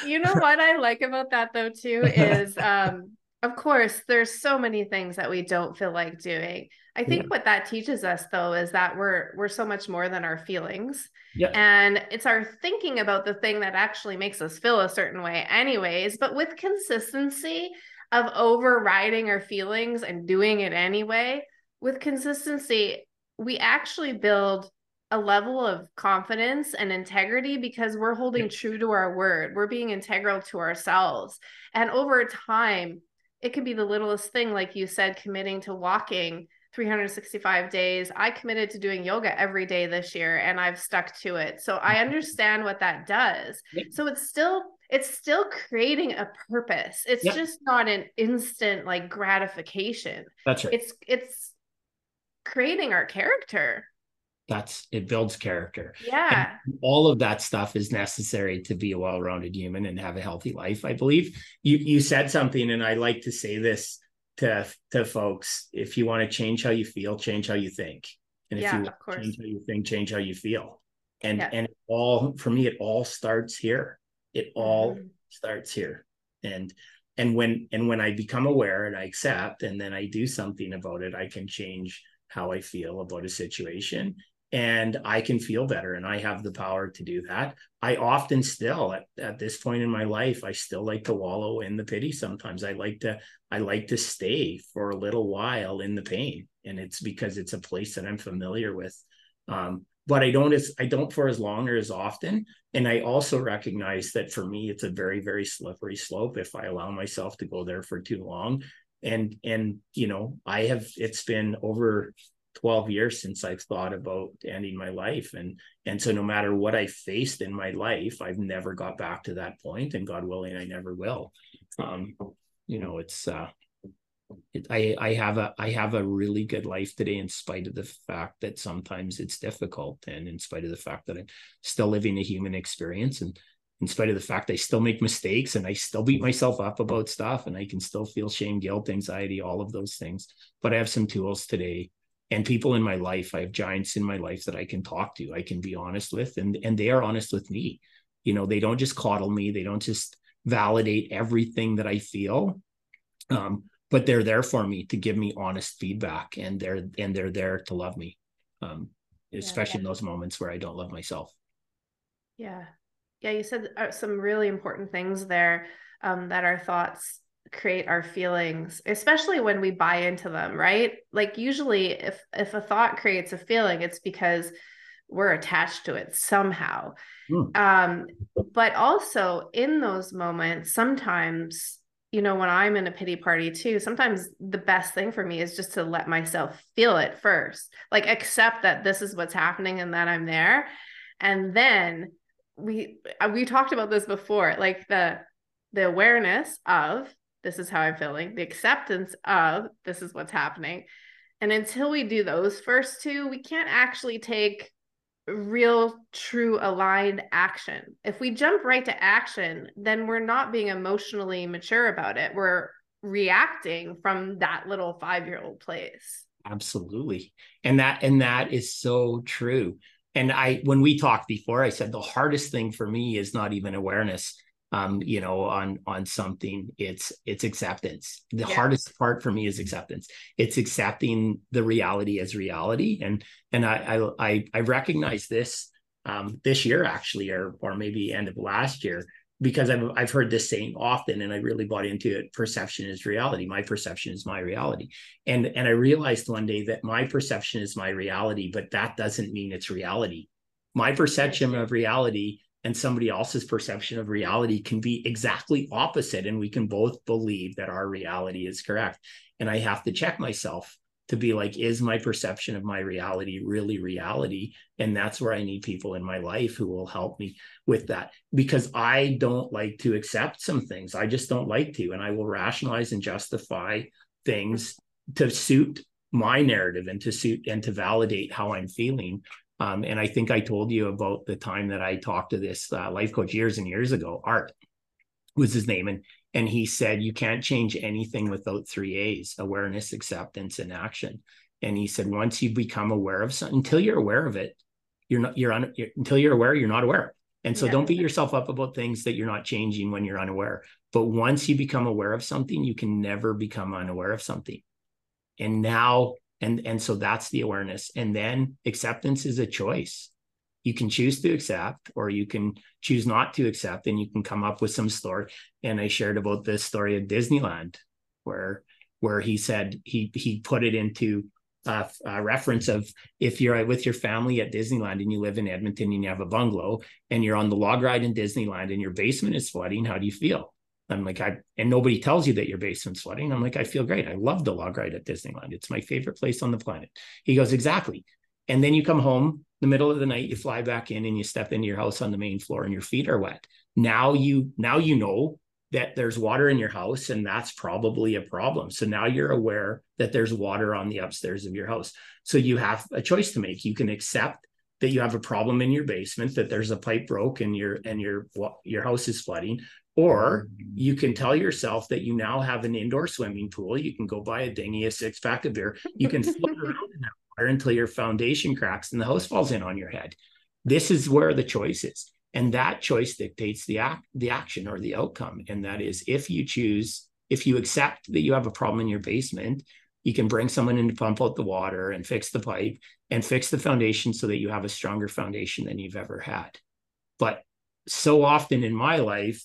you know what I like about that though too is um of course there's so many things that we don't feel like doing. I think yeah. what that teaches us though is that we're we're so much more than our feelings. Yeah. And it's our thinking about the thing that actually makes us feel a certain way anyways, but with consistency, of overriding our feelings and doing it anyway, with consistency, we actually build a level of confidence and integrity because we're holding true to our word. We're being integral to ourselves. And over time, it can be the littlest thing, like you said, committing to walking 365 days. I committed to doing yoga every day this year and I've stuck to it. So I understand what that does. So it's still it's still creating a purpose. It's yep. just not an instant like gratification. That's right. It's it's creating our character. That's it builds character. Yeah. And all of that stuff is necessary to be a well-rounded human and have a healthy life. I believe you you said something, and I like to say this to to folks: if you want to change how you feel, change how you think. And if yeah, you change how you think, change how you feel. And yeah. and all for me, it all starts here it all mm-hmm. starts here and and when and when i become aware and i accept and then i do something about it i can change how i feel about a situation and i can feel better and i have the power to do that i often still at, at this point in my life i still like to wallow in the pity sometimes i like to i like to stay for a little while in the pain and it's because it's a place that i'm familiar with um, but I don't as I don't for as long or as often. And I also recognize that for me, it's a very, very slippery slope if I allow myself to go there for too long. And and you know, I have it's been over 12 years since I've thought about ending my life. And and so no matter what I faced in my life, I've never got back to that point, and God willing, I never will. Um, you know, it's uh it, I I have a I have a really good life today in spite of the fact that sometimes it's difficult and in spite of the fact that I'm still living a human experience and in spite of the fact I still make mistakes and I still beat myself up about stuff and I can still feel shame, guilt, anxiety, all of those things. But I have some tools today and people in my life. I have giants in my life that I can talk to, I can be honest with, and and they are honest with me. You know, they don't just coddle me, they don't just validate everything that I feel. Um, but they're there for me to give me honest feedback and they're and they're there to love me um, especially yeah, in those moments where I don't love myself. Yeah. Yeah. You said uh, some really important things there um, that our thoughts create our feelings especially when we buy into them right? Like usually if if a thought creates a feeling it's because we're attached to it somehow. Mm. um but also in those moments sometimes you know when i'm in a pity party too sometimes the best thing for me is just to let myself feel it first like accept that this is what's happening and that i'm there. And then we we talked about this before like the the awareness of this is how I'm feeling, the acceptance of this is what's happening. And until we do those first two, we can't actually take real, true, aligned action. If we jump right to action, then we're not being emotionally mature about it. We're reacting from that little five year old place. Absolutely. And that, and that is so true. And I, when we talked before, I said the hardest thing for me is not even awareness um, you know, on on something, it's it's acceptance. The yeah. hardest part for me is acceptance. It's accepting the reality as reality, and and I I I, recognize this um, this year actually, or or maybe end of last year, because I've I've heard this saying often, and I really bought into it. Perception is reality. My perception is my reality, and and I realized one day that my perception is my reality, but that doesn't mean it's reality. My perception of reality and somebody else's perception of reality can be exactly opposite and we can both believe that our reality is correct. And i have to check myself to be like is my perception of my reality really reality? And that's where i need people in my life who will help me with that because i don't like to accept some things. I just don't like to and i will rationalize and justify things to suit my narrative and to suit and to validate how i'm feeling um, and I think I told you about the time that I talked to this uh, life coach years and years ago, Art was his name. And, and he said, you can't change anything without three A's, awareness, acceptance, and action. And he said, once you become aware of something, until you're aware of it, you're not, you're, un, you're until you're aware, you're not aware. And so yeah. don't beat yourself up about things that you're not changing when you're unaware. But once you become aware of something, you can never become unaware of something. And now and and so that's the awareness. And then acceptance is a choice. You can choose to accept or you can choose not to accept and you can come up with some story. And i shared about this story of disneyland where where he said he he put it into a, a reference of if you're with your family at disneyland and you live in edmonton and you have a bungalow and you're on the log ride in disneyland and your basement is flooding how do you feel I'm like, I and nobody tells you that your basement's flooding. I'm like, I feel great. I love the log ride at Disneyland. It's my favorite place on the planet. He goes, exactly. And then you come home the middle of the night, you fly back in and you step into your house on the main floor and your feet are wet. Now you now you know that there's water in your house and that's probably a problem. So now you're aware that there's water on the upstairs of your house. So you have a choice to make. You can accept that you have a problem in your basement that there's a pipe broke and your and your your house is flooding or you can tell yourself that you now have an indoor swimming pool. You can go buy a dinghy, a six pack of beer. You can float around in that water until your foundation cracks and the house falls in on your head. This is where the choice is. And that choice dictates the act, the action or the outcome. And that is if you choose, if you accept that you have a problem in your basement, you can bring someone in to pump out the water and fix the pipe and fix the foundation so that you have a stronger foundation than you've ever had. But so often in my life,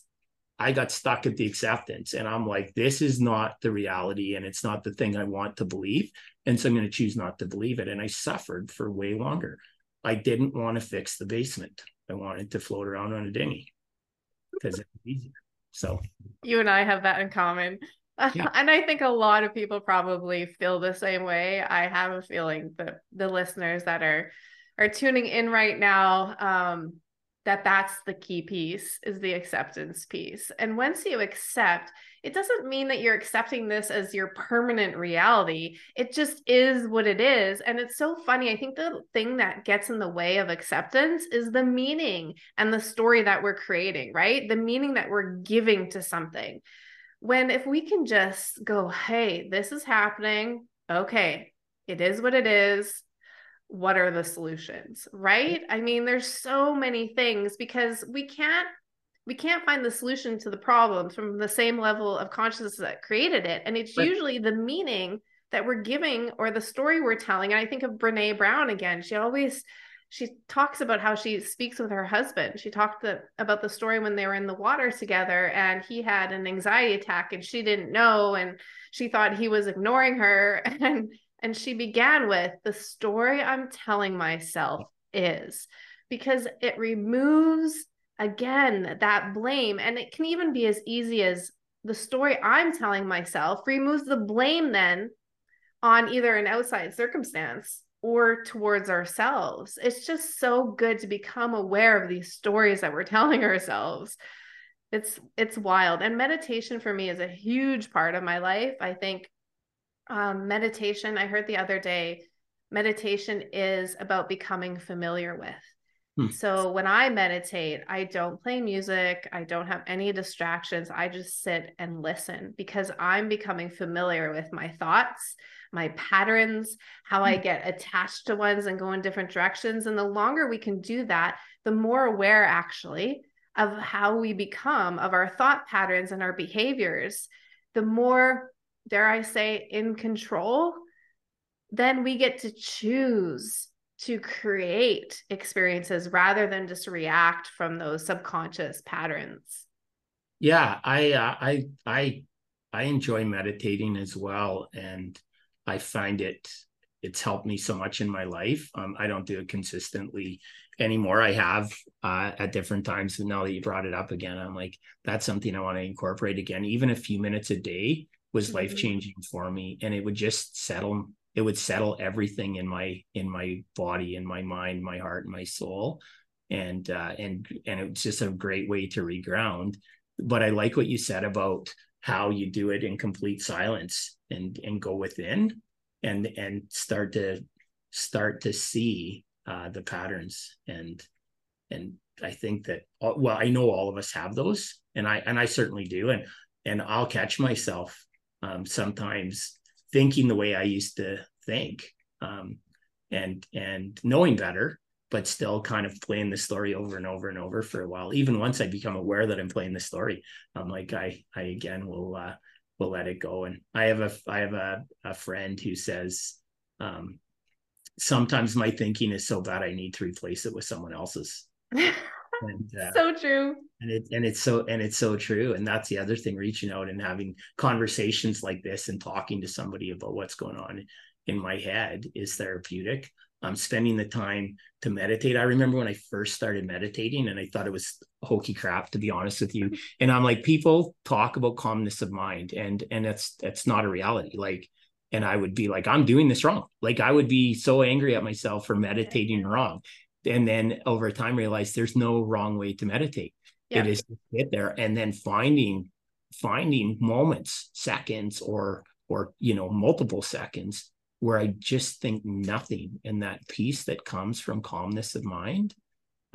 I got stuck at the acceptance and I'm like, this is not the reality and it's not the thing I want to believe. And so I'm going to choose not to believe it. And I suffered for way longer. I didn't want to fix the basement. I wanted to float around on a dinghy because it's easier. So you and I have that in common. Yeah. and I think a lot of people probably feel the same way. I have a feeling that the listeners that are are tuning in right now um, that that's the key piece is the acceptance piece. And once you accept it doesn't mean that you're accepting this as your permanent reality. It just is what it is. And it's so funny. I think the thing that gets in the way of acceptance is the meaning and the story that we're creating right? The meaning that we're giving to something. When if we can just go hey this is happening. Okay it is what it is what are the solutions right i mean there's so many things because we can't we can't find the solution to the problems from the same level of consciousness that created it and it's usually the meaning that we're giving or the story we're telling. And I think of Brene Brown again. She always she talks about how she speaks with her husband. She talked the, about the story when they were in the water together and he had an anxiety attack and she didn't know and she thought he was ignoring her and and she began with the story I'm telling myself is because it removes again that blame and it can even be as easy as the story I'm telling myself removes the blame then on either an outside circumstance or towards ourselves. It's just so good to become aware of these stories that we're telling ourselves. It's it's wild. And meditation for me is a huge part of my life. I think um, meditation, I heard the other day, meditation is about becoming familiar with. Hmm. So when I meditate, I don't play music, I don't have any distractions. I just sit and listen because I'm becoming familiar with my thoughts, my patterns, how I hmm. get attached to ones and go in different directions. And the longer we can do that, the more aware actually of how we become, of our thought patterns and our behaviors, the more, dare I say, in control, then we get to choose to create experiences rather than just react from those subconscious patterns. Yeah i uh, i i i enjoy meditating as well and i find it it's helped me so much in my life. Um, i don't do it consistently anymore. I have uh, at different times but now that you brought it up again i'm like that's something i want to incorporate again even a few minutes a day was mm-hmm. life changing for me and it would just settle it would settle everything in my in my body in my mind my heart and my soul and uh, and and it's just a great way to reground but i like what you said about how you do it in complete silence and and go within and and start to start to see uh, the patterns and and i think that uh, well i know all of us have those and i and i certainly do and and i'll catch myself um, sometimes thinking the way I used to think, um, and and knowing better, but still kind of playing the story over and over and over for a while. Even once I become aware that I'm playing the story, I'm like, I I again will uh, will let it go. And I have a I have a a friend who says. Um, sometimes my thinking is so bad I need to replace it with someone else's. And, uh, so true. And it and it's so and it's so true. And that's the other thing, reaching out and having conversations like this and talking to somebody about what's going on in my head is therapeutic. I'm spending the time to meditate. I remember when I first started meditating and I thought it was hokey crap, to be honest with you. And I'm like, people talk about calmness of mind and and that's that's not a reality. Like, and I would be like, I'm doing this wrong. Like I would be so angry at myself for meditating wrong and then over time realize there's no wrong way to meditate yeah. it is to sit there and then finding finding moments seconds or or you know multiple seconds where i just think nothing and that peace that comes from calmness of mind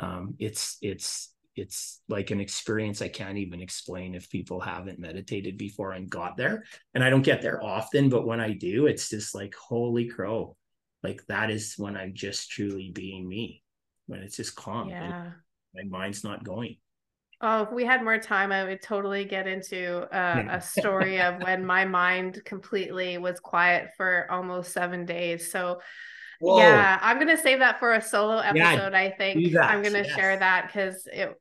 um, it's it's it's like an experience i can't even explain if people haven't meditated before and got there and i don't get there often but when i do it's just like holy crow like that is when i'm just truly being me when it's just calm. Yeah. My mind's not going. Oh, if we had more time, I would totally get into uh, a story of when my mind completely was quiet for almost seven days. So, Whoa. yeah, I'm gonna save that for a solo episode. Yeah, I think I'm gonna yes. share that because it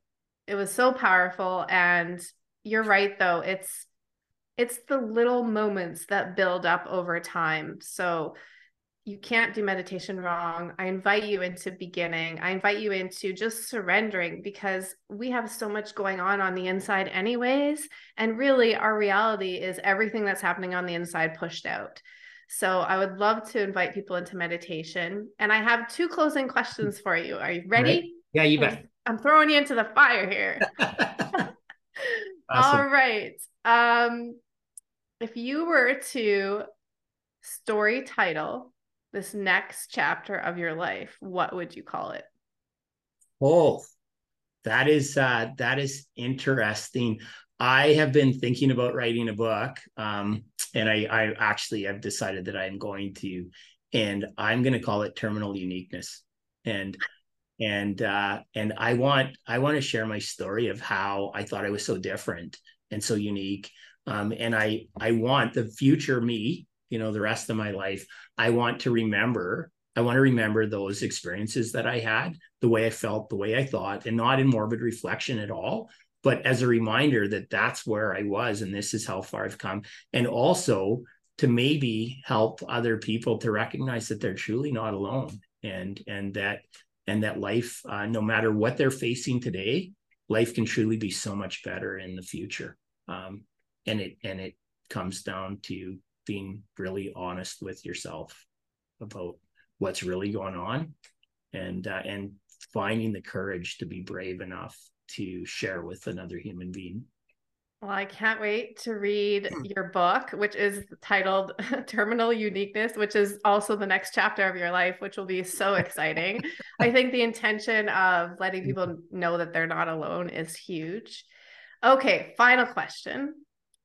it was so powerful. And you're right, though. It's it's the little moments that build up over time. So you can't do meditation wrong. I invite you into beginning. I invite you into just surrendering because we have so much going on on the inside, anyways. And really, our reality is everything that's happening on the inside pushed out. So, I would love to invite people into meditation. And I have two closing questions for you. Are you ready? Right. Yeah, you bet. I'm throwing you into the fire here. awesome. All right. Um, if you were to story title this next chapter of your life, what would you call it? Oh, that is uh, that is interesting. I have been thinking about writing a book, um, and I, I actually have decided that I'm going to, and I'm going to call it Terminal Uniqueness, and and uh, and I want I want to share my story of how I thought I was so different and so unique, um, and I I want the future me you know, the rest of my life, I want to remember I want to remember those experiences that I had, the way I felt, the way I thought, and not in morbid reflection at all, but as a reminder that that's where I was and this is how far I've come. And also to maybe help other people to recognize that they're truly not alone and and that and that life uh, no matter what they're facing today life can truly be so much better in the future um, and it and it comes down to being really honest with yourself about what's really going on and uh, and finding the courage to be brave enough to share with another human being well, I can't wait to read hmm. your book, which is titled Terminal Uniqueness, which is also the next chapter of your life, which will be so exciting. I think the intention of letting people know that they're not alone is huge. Okay, final question.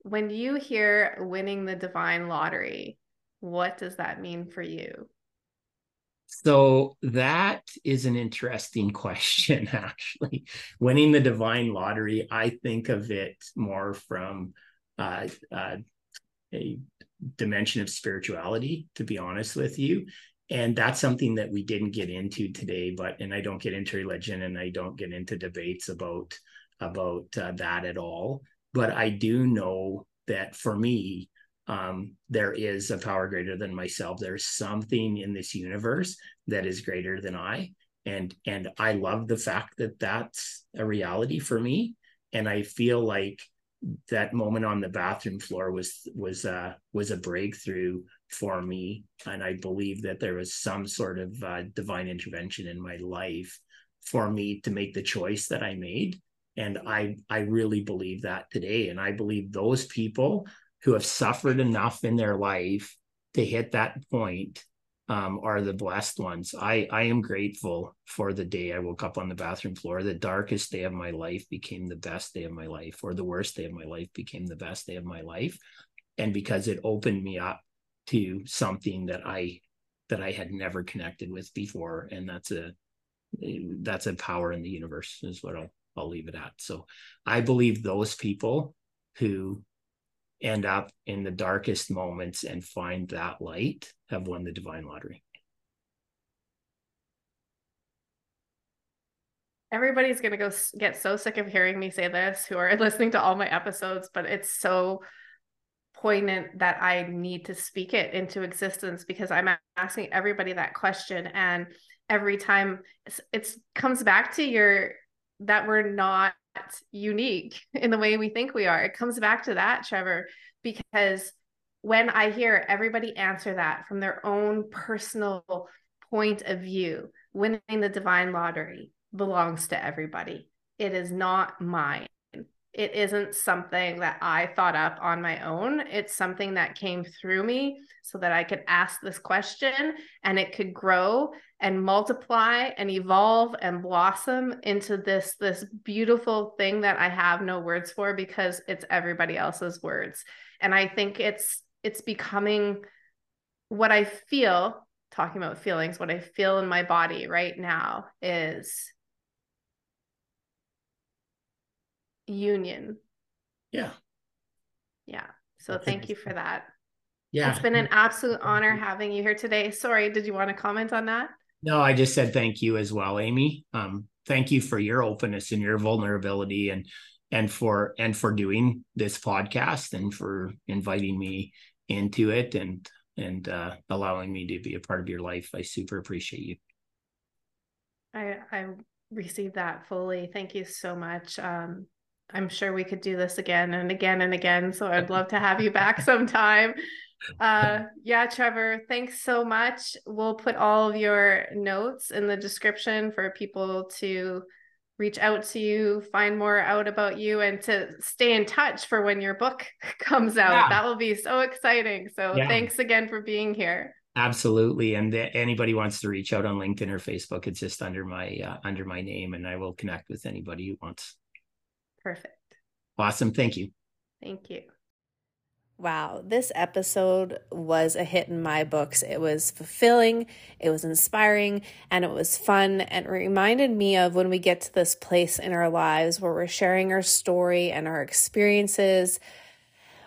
When you hear winning the divine lottery, what does that mean for you? So that is an interesting question, actually. Winning the divine lottery, I think of it more from uh, uh, a dimension of spirituality, to be honest with you. And that's something that we didn't get into today, but and I don't get into religion and I don't get into debates about about uh, that at all. But I do know that for me, um, there is a power greater than myself. There's something in this universe that is greater than I, and and I love the fact that that's a reality for me. And I feel like that moment on the bathroom floor was was uh, was a breakthrough for me, and I believe that there was some sort of uh, divine intervention in my life for me to make the choice that I made. And I I really believe that today, and I believe those people who have suffered enough in their life to hit that point um, are the blessed ones. I I am grateful for the day I woke up on the bathroom floor. The darkest day of my life became the best day of my life, or the worst day of my life became the best day of my life, and because it opened me up to something that I that I had never connected with before, and that's a that's a power in the universe is what I'll I'll leave it at. So I believe those people who end up in the darkest moments and find that light have won the divine lottery. Everybody's going to go get so sick of hearing me say this who are listening to all my episodes, but it's so poignant that I need to speak it into existence because I'm asking everybody that question and every time it's, it's comes back to your that we're not unique in the way we think we are. It comes back to that, Trevor, because when I hear everybody answer that from their own personal point of view, winning the divine lottery belongs to everybody. It is not mine it isn't something that I thought up on my own. It's something that came through me so that I could ask this question and it could grow and multiply and evolve and blossom into this this beautiful thing that I have no words for because it's everybody else's words. And I think it's it's becoming what I feel talking about feelings what I feel in my body right now is union. Yeah. Yeah. So thank you for that. Yeah. It's been an absolute honor having you here today. Sorry, did you want to comment on that? No, I just said thank you as well, Amy. Um, thank you for your openness and your vulnerability and and for and for doing this podcast and for inviting me into it and and uh, allowing me to be a part of your life. I super appreciate you. I I received that fully. Thank you so much. Um, I'm sure we could do this again and again and again. So I'd love to have you back sometime. Uh, yeah, Trevor, thanks so much. We'll put all of your notes in the description for people to reach out to you, find more out about you, and to stay in touch for when your book comes out. Yeah. That will be so exciting. So yeah. thanks again for being here. Absolutely, and anybody wants to reach out on LinkedIn or Facebook, it's just under my uh, under my name, and I will connect with anybody who wants. Perfect. Awesome. Thank you. Thank you. Wow, this episode was a hit in my books. It was fulfilling, it was inspiring, and it was fun. And it reminded me of when we get to this place in our lives where we're sharing our story and our experiences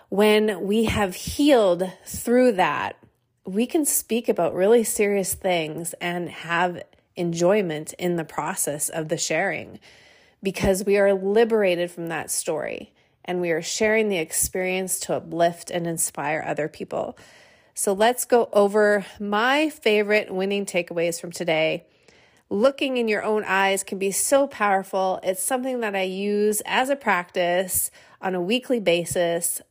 when we have healed through that, we can speak about really serious things and have enjoyment in the process of the sharing because we are liberated from that story and we are sharing the experience to uplift and inspire other people. So let's go over my favorite winning takeaways from today. Looking in your own eyes can be so powerful. It's something that I use as a practice on a weekly basis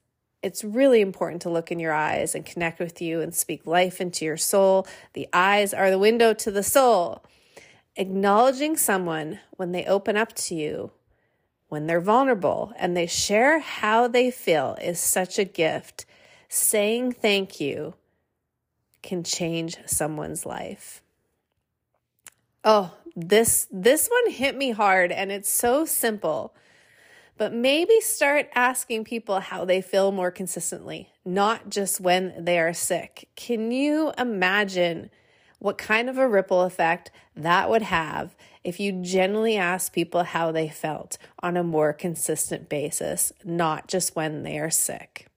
it's really important to look in your eyes and connect with you and speak life into your soul. The eyes are the window to the soul. Acknowledging someone when they open up to you, when they're vulnerable and they share how they feel is such a gift. Saying thank you can change someone's life. Oh, this this one hit me hard and it's so simple but maybe start asking people how they feel more consistently, not just when they are sick. Can you imagine what kind of a ripple effect that would have if you generally ask people how they felt on a more consistent basis, not just when they are sick?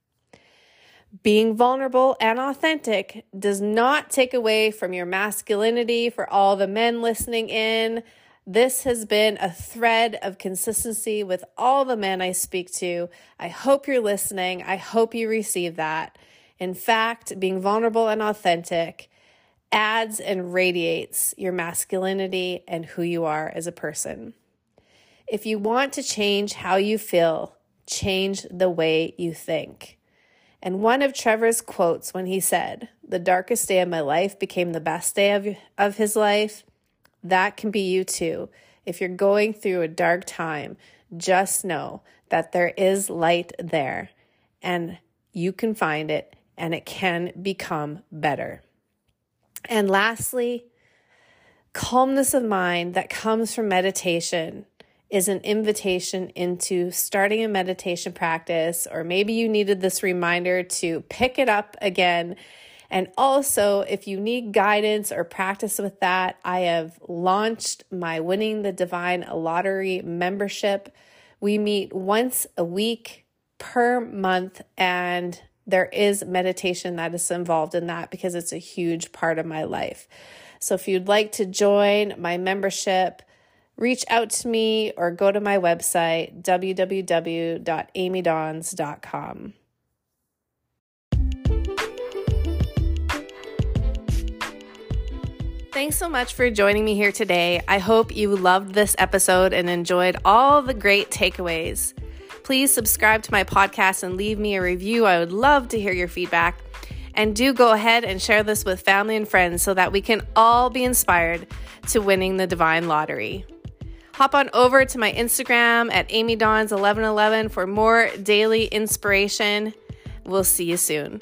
Being vulnerable and authentic does not take away from your masculinity for all the men listening in. This has been a thread of consistency with all the men I speak to. I hope you're listening. I hope you receive that. In fact, being vulnerable and authentic adds and radiates your masculinity and who you are as a person. If you want to change how you feel, change the way you think. And one of Trevor's quotes when he said, The darkest day of my life became the best day of, of his life that can be you too. If you're going through a dark time, just know that there is light there and you can find it and it can become better. And lastly, calmness of mind that comes from meditation is an invitation into starting a meditation practice, or maybe you needed this reminder to pick it up again and also, if you need guidance or practice with that, I have launched my Winning the Divine Lottery membership. We meet once a week per month, and there is meditation that is involved in that because it's a huge part of my life. So, if you'd like to join my membership, reach out to me or go to my website, www.amydons.com. Thanks so much for joining me here today. I hope you loved this episode and enjoyed all the great takeaways. Please subscribe to my podcast and leave me a review. I would love to hear your feedback. And do go ahead and share this with family and friends so that we can all be inspired to winning the divine lottery. Hop on over to my Instagram at AmyDons1111 for more daily inspiration. We'll see you soon.